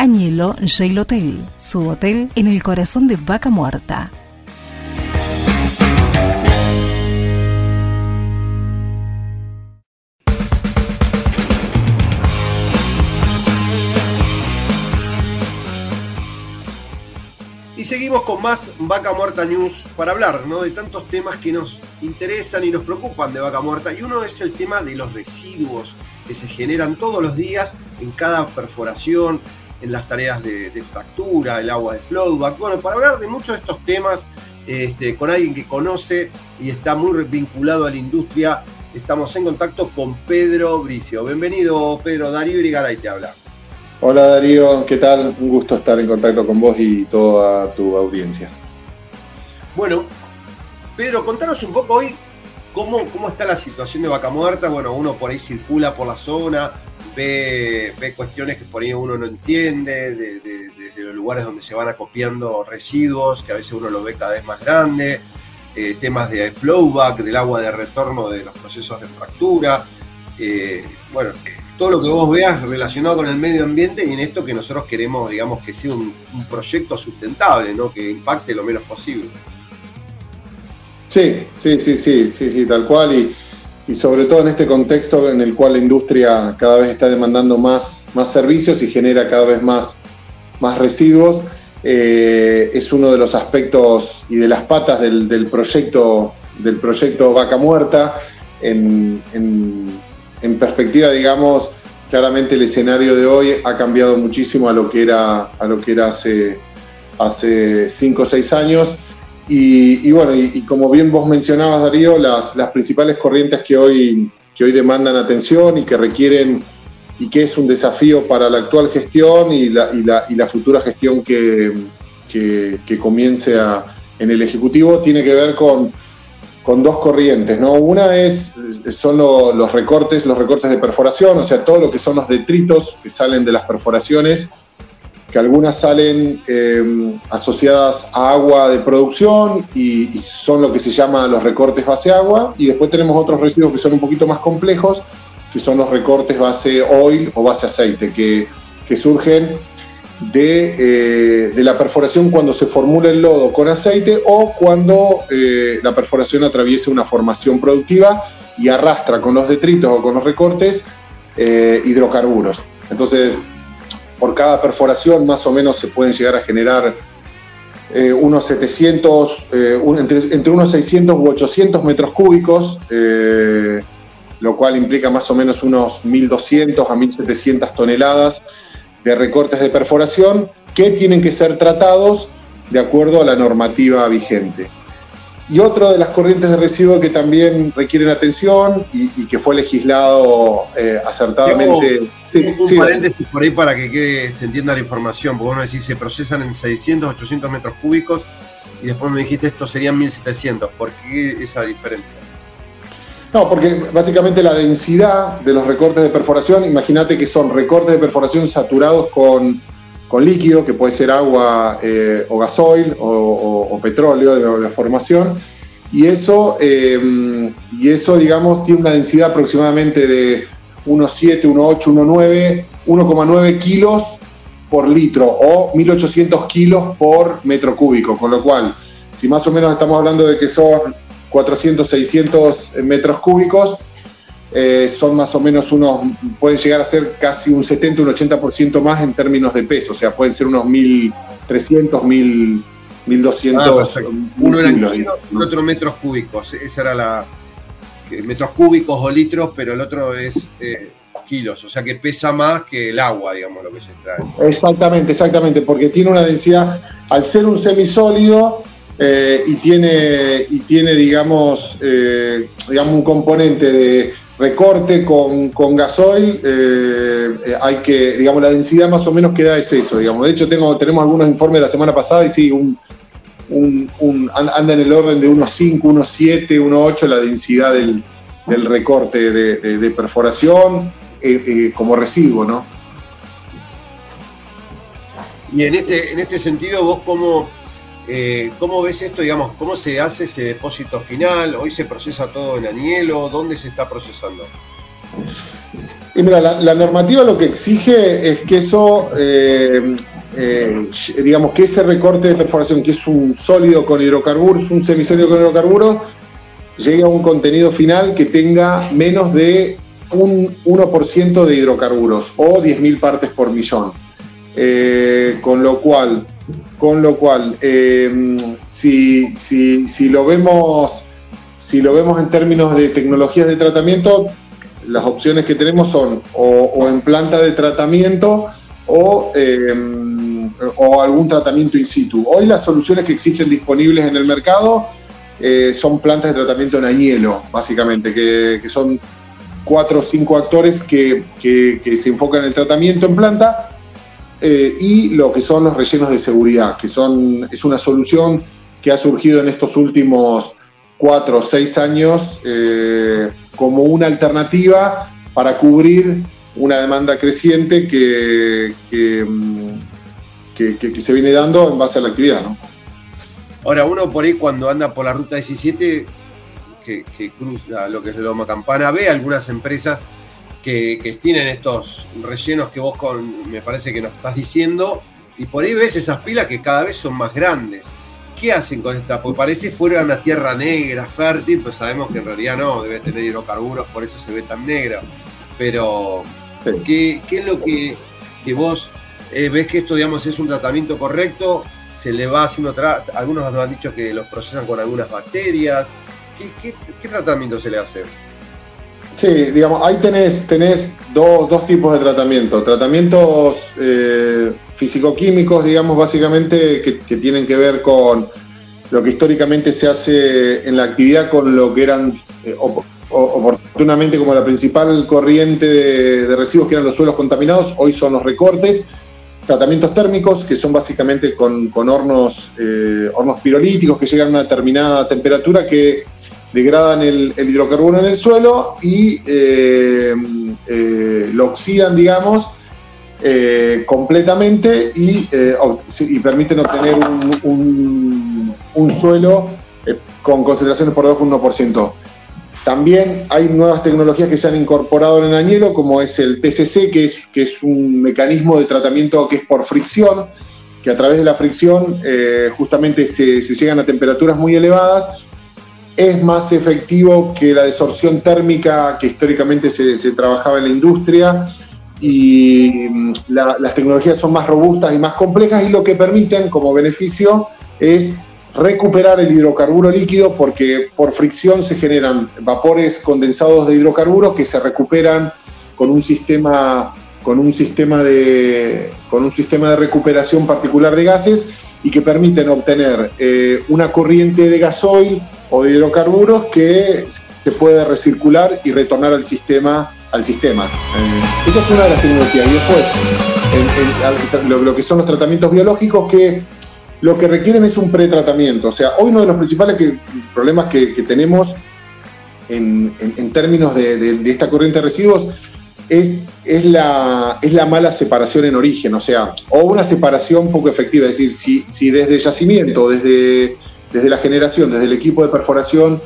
Añelo Jail Hotel, su hotel en el corazón de Vaca Muerta. Y seguimos con más Vaca Muerta News para hablar ¿no? de tantos temas que nos interesan y nos preocupan de Vaca Muerta. Y uno es el tema de los residuos que se generan todos los días en cada perforación, en las tareas de, fractura, el agua de flowback. Bueno, para hablar de muchos de estos temas este, con alguien que conoce y está muy vinculado a la industria, estamos en contacto con Pedro Bricio. Bienvenido, Pedro. Darío Brigaray te habla. Hola Darío, ¿qué tal? Un gusto estar en contacto con vos y toda tu audiencia. Bueno, Pedro, contanos un poco hoy cómo, cómo está la situación de Vaca Muerta. Bueno, uno por ahí circula por la zona, ve, cuestiones que por ahí uno no entiende, desde los lugares donde se van acopiando residuos, que a veces uno lo ve cada vez más grande, eh, temas de flowback, del agua de retorno de los procesos de fractura. Eh, bueno, todo lo que vos veas relacionado con el medio ambiente y en esto que nosotros queremos, digamos, que sea un, proyecto sustentable, ¿no? Que impacte lo menos posible. Sí, sí, sí, sí, sí, sí, tal cual. Y sobre todo en este contexto en el cual la industria cada vez está demandando más, más servicios y genera cada vez más, más residuos, eh, es uno de los aspectos y de las patas del, proyecto, del proyecto Vaca Muerta. En, en, perspectiva, digamos, claramente el escenario de hoy ha cambiado muchísimo a lo que era, a lo que era hace, hace cinco o seis años. Y, bueno, y, como bien vos mencionabas, Darío, las, las principales corrientes que hoy, que hoy demandan atención y que requieren y que es un desafío para la actual gestión y la, y la, y la futura gestión que, que, comience a, en el Ejecutivo, tiene que ver con, con dos corrientes. ¿no? Una es, son los recortes, los recortes de perforación, o sea, todo lo que son los detritos que salen de las perforaciones que algunas salen eh, asociadas a agua de producción y, son lo que se llama los recortes base agua, y después tenemos otros residuos que son un poquito más complejos, que son los recortes base oil o base aceite, que, surgen de, eh, de, la perforación cuando se formula el lodo con aceite o cuando eh, la perforación atraviesa una formación productiva y arrastra con los detritos o con los recortes hidrocarburos. Entonces, por cada perforación más o menos se pueden llegar a generar eh, unos 700, eh, entre, unos 600 u 800 metros cúbicos, eh, lo cual implica más o menos unos 1.200 a 1.700 toneladas de recortes de perforación que tienen que ser tratados de acuerdo a la normativa vigente. Y otra de las corrientes de residuos que también requieren atención y, que fue legislado acertadamente un paréntesis por ahí para que quede, se entienda la información, porque uno decís se procesan en 600, 800 metros cúbicos y después me dijiste esto serían 1700. ¿Por qué esa diferencia? No, porque básicamente la densidad de los recortes de perforación, imagínate que son recortes de perforación saturados con, líquido, que puede ser agua eh, o gasoil o, petróleo de, formación, y eso, eh, y eso, digamos, tiene una densidad aproximadamente de 1,7, 1,8, 1,9, 1,9 kilos por litro o 1.800 kilos por metro cúbico, con lo cual, si más o menos estamos hablando de que son 400, 600 metros cúbicos, eh, son más o menos unos, pueden llegar a ser casi un 70, un 80% más en términos de peso, o sea, pueden ser unos 1.300, 1.200 ah, Uno era kilos, otro metros cúbicos, esa era la, metros cúbicos o litros, pero el otro es eh, kilos, o sea que pesa más que el agua, digamos, lo que se extrae. Exactamente, exactamente, porque tiene una densidad, al ser un semisólido eh, y, tiene, y tiene, digamos, eh, digamos, un componente de recorte con, con gasoil, hay que, digamos, la densidad más o menos que da es eso, digamos. De hecho, tengo, tenemos algunos informes de la semana pasada y sí, un, un, anda en el orden de unos 5, unos 7, unos 8 la densidad del, recorte de, perforación eh, eh, como residuo, ¿no? Y en este, en este sentido, vos cómo, eh, cómo ves esto, digamos, cómo se hace ese depósito final, hoy se procesa todo en Anielo, ¿dónde se está procesando? Mira, la, normativa lo que exige es que eso eh, digamos que ese recorte de perforación, que es un sólido con hidrocarburos, un semisólido con hidrocarburos, llegue a un contenido final que tenga menos de un 1% de hidrocarburos o 10.000 partes por millón. Eh, con lo cual, con lo cual eh, si, si, lo vemos, si lo vemos en términos de tecnologías de tratamiento, las opciones que tenemos son o, en planta de tratamiento o o algún tratamiento in situ. Hoy las soluciones que existen disponibles en el mercado eh, son plantas de tratamiento en añelo, básicamente, que, son cuatro o cinco actores que, se enfocan en el tratamiento en planta eh, y lo que son los rellenos de seguridad, que son, es una solución que ha surgido en estos últimos cuatro o seis años eh, como una alternativa para cubrir una demanda creciente que, que, mm, se viene dando en base a la actividad. Ahora, uno por ahí cuando anda por la ruta 17, que, cruza lo que es el Loma Campana, ve algunas empresas que, tienen estos rellenos que vos con, me parece que nos estás diciendo, y por ahí ves esas pilas que cada vez son más grandes. ¿Qué hacen con esta? Porque parece fuera una tierra negra, fértil, pues sabemos que en realidad no, debe tener hidrocarburos, por eso se ve tan negra. Pero, ¿qué, es lo que, vos eh, ves que esto, digamos, es un tratamiento correcto? Se le va haciendo, algunos nos han dicho que los procesan con algunas bacterias. ¿Qué, qué tratamiento se le hace? Sí, digamos, ahí tenés, tenés dos, tipos de tratamiento. Tratamientos eh, físico-químicos, digamos, básicamente, que, tienen que ver con lo que históricamente se hace en la actividad con lo que eran eh, oportunamente como la principal corriente de, residuos que eran los suelos contaminados, hoy son los recortes. Tratamientos térmicos, que son básicamente con, hornos, eh, hornos pirolíticos que llegan a una determinada temperatura que degradan el, hidrocarburo en el suelo y eh, eh, lo oxidan, digamos, eh, completamente y, permiten obtener un, suelo con concentraciones por debajo de 1%. También hay nuevas tecnologías que se han incorporado en el añelo, como es el TCC, que es, que es un mecanismo de tratamiento que es por fricción, que a través de la fricción justamente se, se llegan a temperaturas muy elevadas es más efectivo que la desorción térmica que históricamente se, trabajaba en la industria y mm, las tecnologías son más robustas y más complejas y lo que permiten como beneficio es recuperar el hidrocarburo líquido porque por fricción se generan vapores condensados de hidrocarburos que se recuperan con un sistema con un sistema de con un sistema de recuperación particular de gases y que permiten obtener eh, una corriente de gasoil o de hidrocarburos que se puede recircular y retornar al sistema. Al sistema. Eh, esa es una de las tecnologías. Y después, lo, que son los tratamientos biológicos que lo que requieren es un pretratamiento. O sea, hoy uno de los principales problemas que, tenemos en, términos de, esta corriente de residuos es, es, la, es la mala separación en origen, o sea, o una separación poco efectiva. Es decir, si, si desde yacimiento, desde desde la generación, desde el equipo de perforación,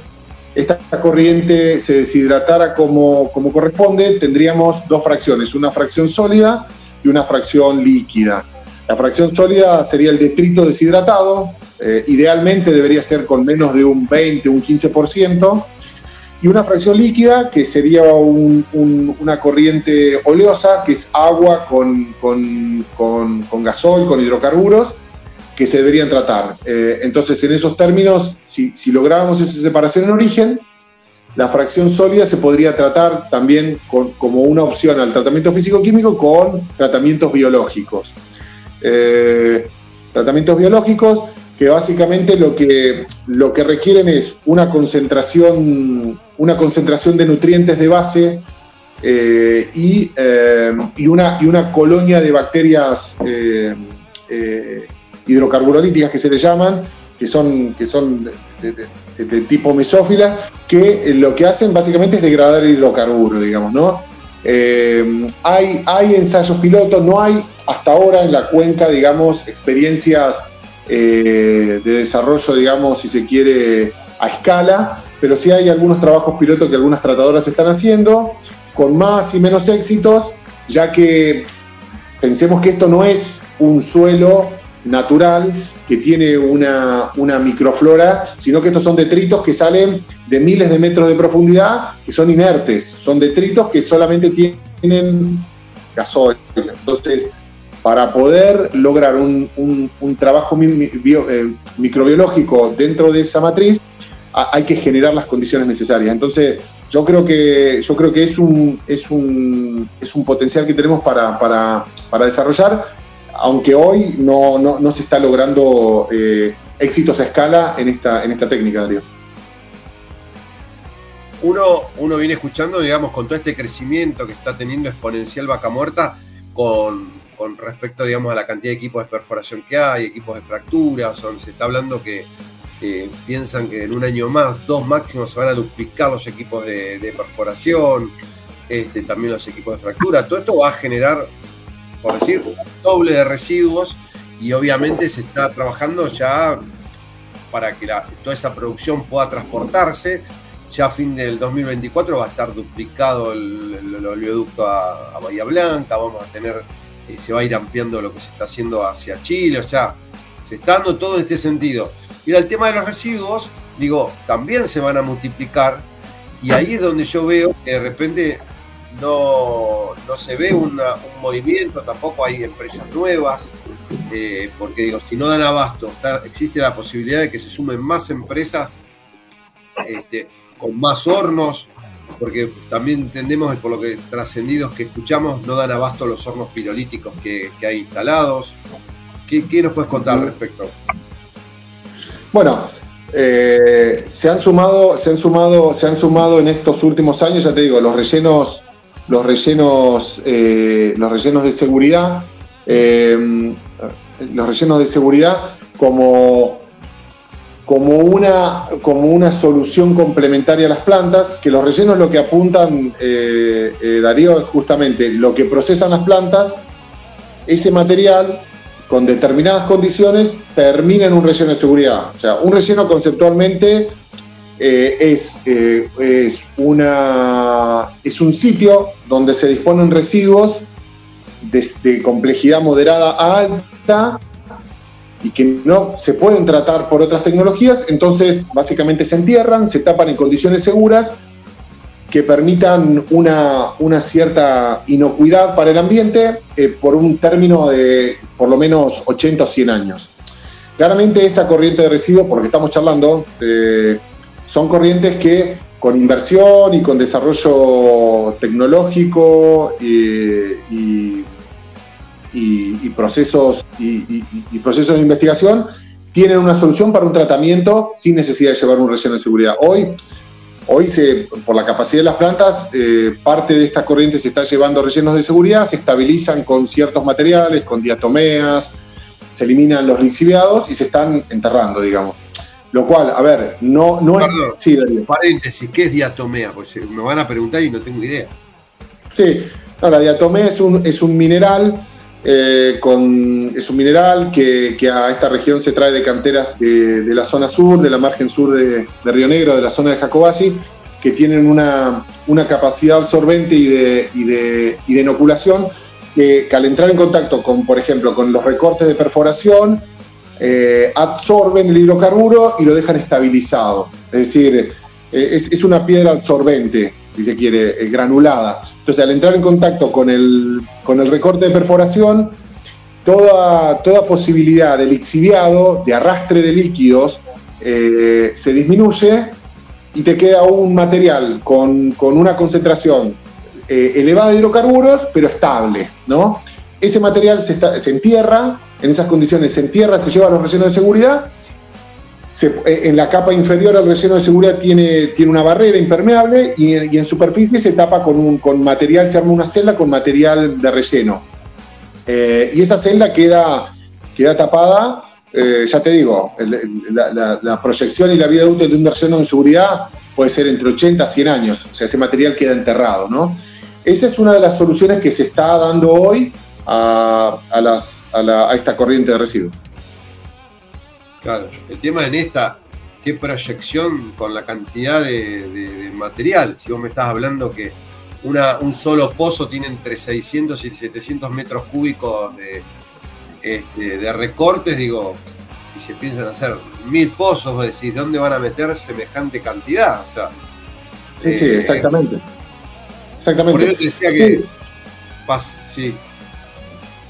esta corriente se deshidratara como, como corresponde, tendríamos dos fracciones, una fracción sólida y una fracción líquida. La fracción sólida sería el detrito deshidratado, eh, idealmente debería ser con menos de un 20, un 15%, y una fracción líquida que sería una corriente oleosa, que es agua con, con, con, con con hidrocarburos, que se deberían tratar. Eh, entonces, en esos términos, si, si lográbamos esa separación en origen, la fracción sólida se podría tratar también como una opción al tratamiento físico-químico con tratamientos biológicos. Eh, tratamientos biológicos que básicamente lo que, lo que requieren es una concentración, una concentración de nutrientes de base eh, y, y, una, y una colonia de bacterias hidrocarburolíticas que se le llaman, que son, que son de, tipo mesófila, que eh, lo que hacen básicamente es degradar el hidrocarburo, digamos, ¿no? Eh, hay, hay ensayos pilotos, no hay hasta ahora en la cuenca, digamos, experiencias eh, de desarrollo, digamos, si se quiere, a escala, pero sí hay algunos trabajos pilotos que algunas tratadoras están haciendo, con más y menos éxitos, ya que pensemos que esto no es un suelo natural que tiene una, microflora, sino que estos son detritos que salen de miles de metros de profundidad, que son inertes, son detritos que solamente tienen gasoil. Entonces, para poder lograr un, trabajo eh, microbiológico dentro de esa matriz, hay que generar las condiciones necesarias. Entonces, yo creo que, yo creo que es, un, es, un, es un potencial que tenemos para, para, para desarrollar aunque hoy no, se está logrando eh, éxitos a escala en esta, en esta técnica, Darío. Uno, uno viene escuchando, digamos, con todo este crecimiento que está teniendo exponencial Vaca Muerta, con, con respecto, digamos, a la cantidad de equipos de perforación que hay, equipos de fracturas, se está hablando que, piensan que en un año más, dos máximos, se van a duplicar los equipos de, perforación, este, también los equipos de fractura. Todo esto va a generar, por decir, doble de residuos y obviamente se está trabajando ya para que toda esa producción pueda transportarse. Ya a fin del 2024 va a estar duplicado el, oleoducto a, Bahía Blanca, vamos a tener, se va a ir ampliando lo que se está haciendo hacia Chile, o sea, se está dando todo en este sentido. Y el tema de los residuos, digo, también se van a multiplicar y ahí es donde yo veo que de repente no, no se ve un movimiento, tampoco hay empresas nuevas, eh, porque digo, si no dan abasto, existe la posibilidad de que se sumen más empresas este, con más hornos, porque también entendemos, por lo que trascendidos que escuchamos, no dan abasto los hornos pirolíticos que, hay instalados. ¿Qué, nos puedes contar al respecto? Bueno, eh, se han sumado, se han sumado, se han sumado en estos últimos años, ya te digo, los rellenos, los rellenos, eh, los rellenos de seguridad los rellenos de seguridad como, como, una, como una solución complementaria a las plantas, que los rellenos lo que apuntan, eh, eh, Darío, es justamente lo que procesan las plantas, ese material con determinadas condiciones termina en un relleno de seguridad. O sea, un relleno conceptualmente eh, es, es, una, es un sitio donde se disponen residuos de, complejidad moderada a alta y que no se pueden tratar por otras tecnologías, entonces básicamente se entierran, se tapan en condiciones seguras que permitan una, una cierta inocuidad para el ambiente eh, por un término de por lo menos 80 o 100 años. Claramente esta corriente de residuos, porque estamos charlando, eh, son corrientes que con inversión y con desarrollo tecnológico eh, y y, procesos, y, procesos de investigación tienen una solución para un tratamiento sin necesidad de llevar un relleno de seguridad. Hoy, hoy se, por la capacidad de las plantas, eh, parte de estas corrientes se está llevando rellenos de seguridad, se estabilizan con ciertos materiales, con diatomeas, se eliminan los lixiviados y se están enterrando, digamos. Lo cual, a ver, no, no es. Sí, Paréntesis, ¿qué es diatomea? Pues me van a preguntar y no tengo idea. Sí, la diatomea es un, es un mineral eh, es un mineral que, a esta región se trae de canteras de, la zona sur, de la margen sur de, Río Negro, de la zona de Jacobasi, que tienen una, capacidad absorbente y de, y de, inoculación que, al entrar en contacto con, por ejemplo, con los recortes de perforación, eh, absorben el hidrocarburo y lo dejan estabilizado. Es decir, eh, es, una piedra absorbente, si se quiere, granulada. Entonces, al entrar en contacto con el, con el recorte de perforación, toda, toda posibilidad de lixiviado, de arrastre de líquidos, eh, se disminuye y te queda un material con, una concentración eh, elevada de hidrocarburos, pero estable. ¿no? Ese material se, se entierra, en esas condiciones se entierra, se lleva a los rellenos de seguridad eh, en la capa inferior al relleno de seguridad tiene, tiene una barrera impermeable y, en superficie se tapa con, con material, se arma una celda con material de relleno. Eh, y esa celda queda, queda tapada, eh, ya te digo, la, proyección y la vida útil de un relleno de seguridad puede ser entre 80 a 100 años, o sea, ese material queda enterrado, ¿no? Esa es una de las soluciones que se está dando hoy a, las, a, a esta corriente de residuos. Claro, el tema en esta, qué proyección con la cantidad de, material. Si vos me estás hablando que una, un solo pozo tiene entre 600 y 700 metros cúbicos de, este, de recortes, digo, y se piensan hacer mil pozos, vos decís, ¿dónde van a meter semejante cantidad? O sea, sí, sí, eh, exactamente. Exactamente. Por decía que. Sí.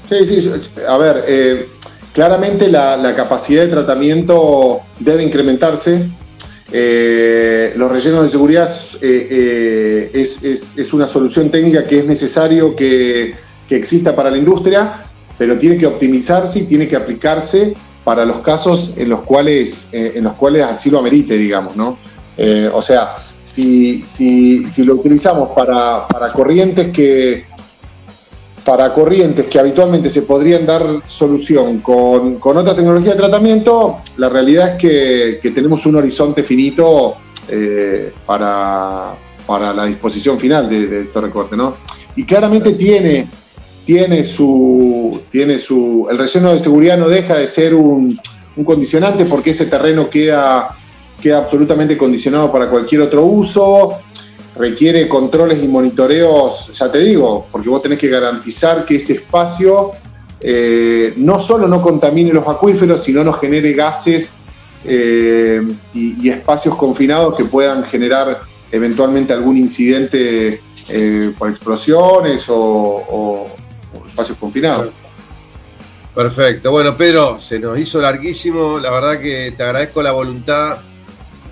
Sí, sí, a ver, eh, Claramente la, capacidad de tratamiento debe incrementarse. Eh, los rellenos de seguridad eh, eh, es, una solución técnica que es necesario que, exista para la industria, pero tiene que optimizarse y tiene que aplicarse para los casos en los cuales, en los cuales así lo amerite, digamos, ¿no? o sea, si, lo utilizamos para, para corrientes que, para corrientes que habitualmente se podrían dar solución con, otra tecnología de tratamiento, la realidad es que, tenemos un horizonte finito eh, para, la disposición final de, este recorte, ¿no? Y claramente tiene, tiene, su, tiene su... El relleno de seguridad no deja de ser un, condicionante porque ese terreno queda, queda absolutamente condicionado para cualquier otro uso requiere controles y monitoreos, ya te digo, porque vos tenés que garantizar que ese espacio eh, no solo no contamine los acuíferos, sino no genere gases eh, y, espacios confinados que puedan generar eventualmente algún incidente eh, por explosiones o, espacios confinados. Perfecto. Bueno, Pedro, se nos hizo larguísimo. La verdad que te agradezco la voluntad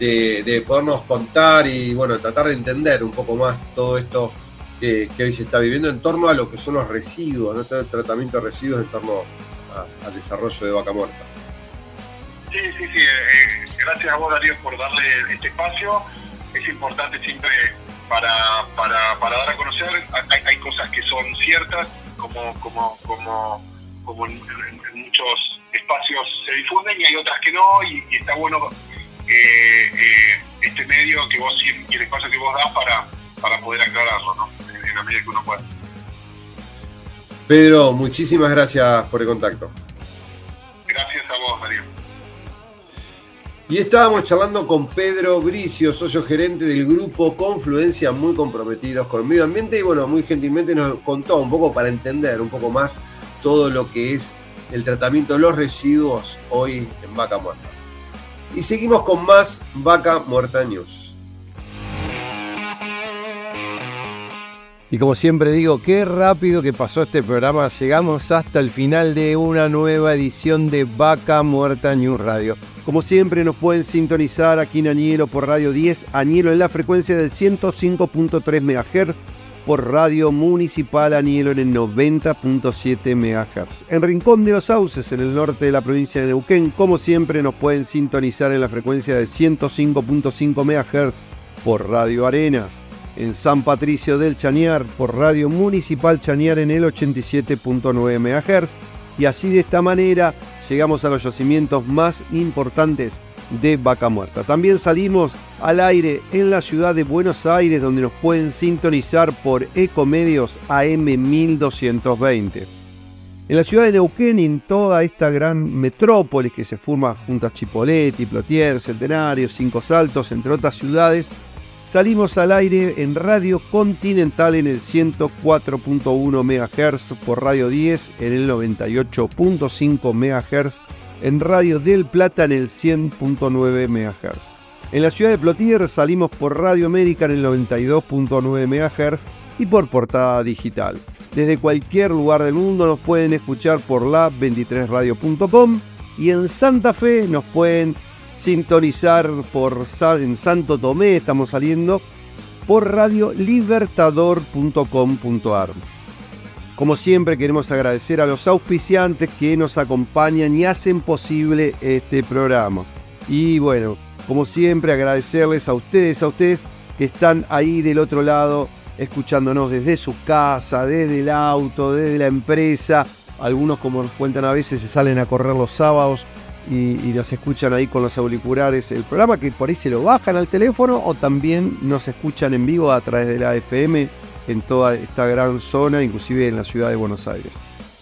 de, podernos contar y bueno, tratar de entender un poco más todo esto que, hoy se está viviendo en torno a lo que son los residuos, ¿no? el tratamiento de residuos en torno al desarrollo de vaca muerta. Sí, sí, sí. Eh, gracias a vos, Darío, por darle este espacio. Es importante siempre para, para, para dar a conocer. Hay, cosas que son ciertas, como, como, como, como en, muchos espacios se difunden, y hay otras que no, y está bueno eh, eh, este medio que vos y el espacio que vos das para, para poder aclararlo, ¿no? En, la medida que uno pueda. Pedro, muchísimas gracias por el contacto. Gracias a vos, María. Y estábamos charlando con Pedro Bricio, socio gerente del grupo Confluencia, muy comprometidos con el medio ambiente y bueno, muy gentilmente nos contó un poco para entender un poco más todo lo que es el tratamiento de los residuos hoy en Vaca Muerta. Y seguimos con más Vaca Muerta News. Y como siempre digo, qué rápido que pasó este programa. Llegamos hasta el final de una nueva edición de Vaca Muerta News Radio. Como siempre nos pueden sintonizar aquí en Añelo por Radio 10, Añelo en la frecuencia del 105.3 MHz por Radio Municipal Anielo en el 90.7 MHz. En Rincón de los Sauces, en el norte de la provincia de Neuquén, como siempre nos pueden sintonizar en la frecuencia de 105.5 MHz por Radio Arenas. En San Patricio del Chañar por Radio Municipal Chañar en el 87.9 MHz. Y así de esta manera llegamos a los yacimientos más importantes de Vaca Muerta. También salimos al aire en la ciudad de Buenos Aires donde nos pueden sintonizar por Ecomedios AM 1220. En la ciudad de Neuquén y en toda esta gran metrópolis que se forma junto a Chipoleti, Plotier, Centenario, Cinco Saltos, entre otras ciudades, salimos al aire en Radio Continental en el 104.1 MHz, por Radio 10 en el 98.5 MHz en Radio del Plata en el 100.9 MHz. En la ciudad de Plotier salimos por Radio América en el 92.9 MHz y por portada digital. Desde cualquier lugar del mundo nos pueden escuchar por la 23radio.com y en Santa Fe nos pueden sintonizar por en Santo Tomé, estamos saliendo por radiolibertador.com.ar. Como siempre queremos agradecer a los auspiciantes que nos acompañan y hacen posible este programa. Y bueno, como siempre agradecerles a ustedes, a ustedes que están ahí del otro lado escuchándonos desde su casa, desde el auto, desde la empresa. Algunos, como nos cuentan a veces, se salen a correr los sábados y, nos escuchan ahí con los auriculares el programa, que por ahí se lo bajan al teléfono o también nos escuchan en vivo a través de la FM en toda esta gran zona, inclusive en la ciudad de Buenos Aires.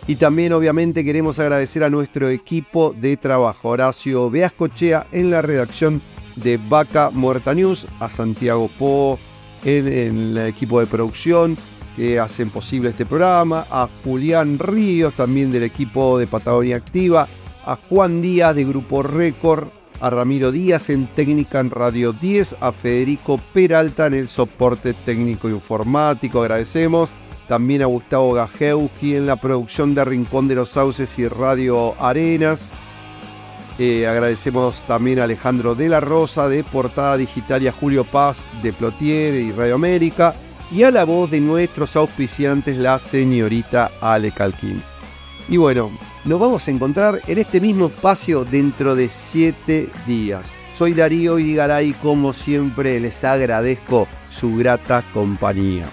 Y también obviamente queremos agradecer a nuestro equipo de trabajo, Horacio Beascochea en la redacción de Vaca Muerta News, a Santiago Po en, en el equipo de producción que hacen posible este programa, a Julián Ríos también del equipo de Patagonia Activa, a Juan Díaz de Grupo Récord, a Ramiro Díaz en técnica en Radio 10, a Federico Peralta en el soporte técnico informático, agradecemos. También a Gustavo Gajewski en la producción de Rincón de los Sauces y Radio Arenas. Eh, agradecemos también a Alejandro de la Rosa de Portada Digital y a Julio Paz de Plotier y Radio América. Y a la voz de nuestros auspiciantes, la señorita Ale Calquín. Y bueno, nos vamos a encontrar en este mismo espacio dentro de siete días. Soy Darío Igaray, como siempre les agradezco su grata compañía.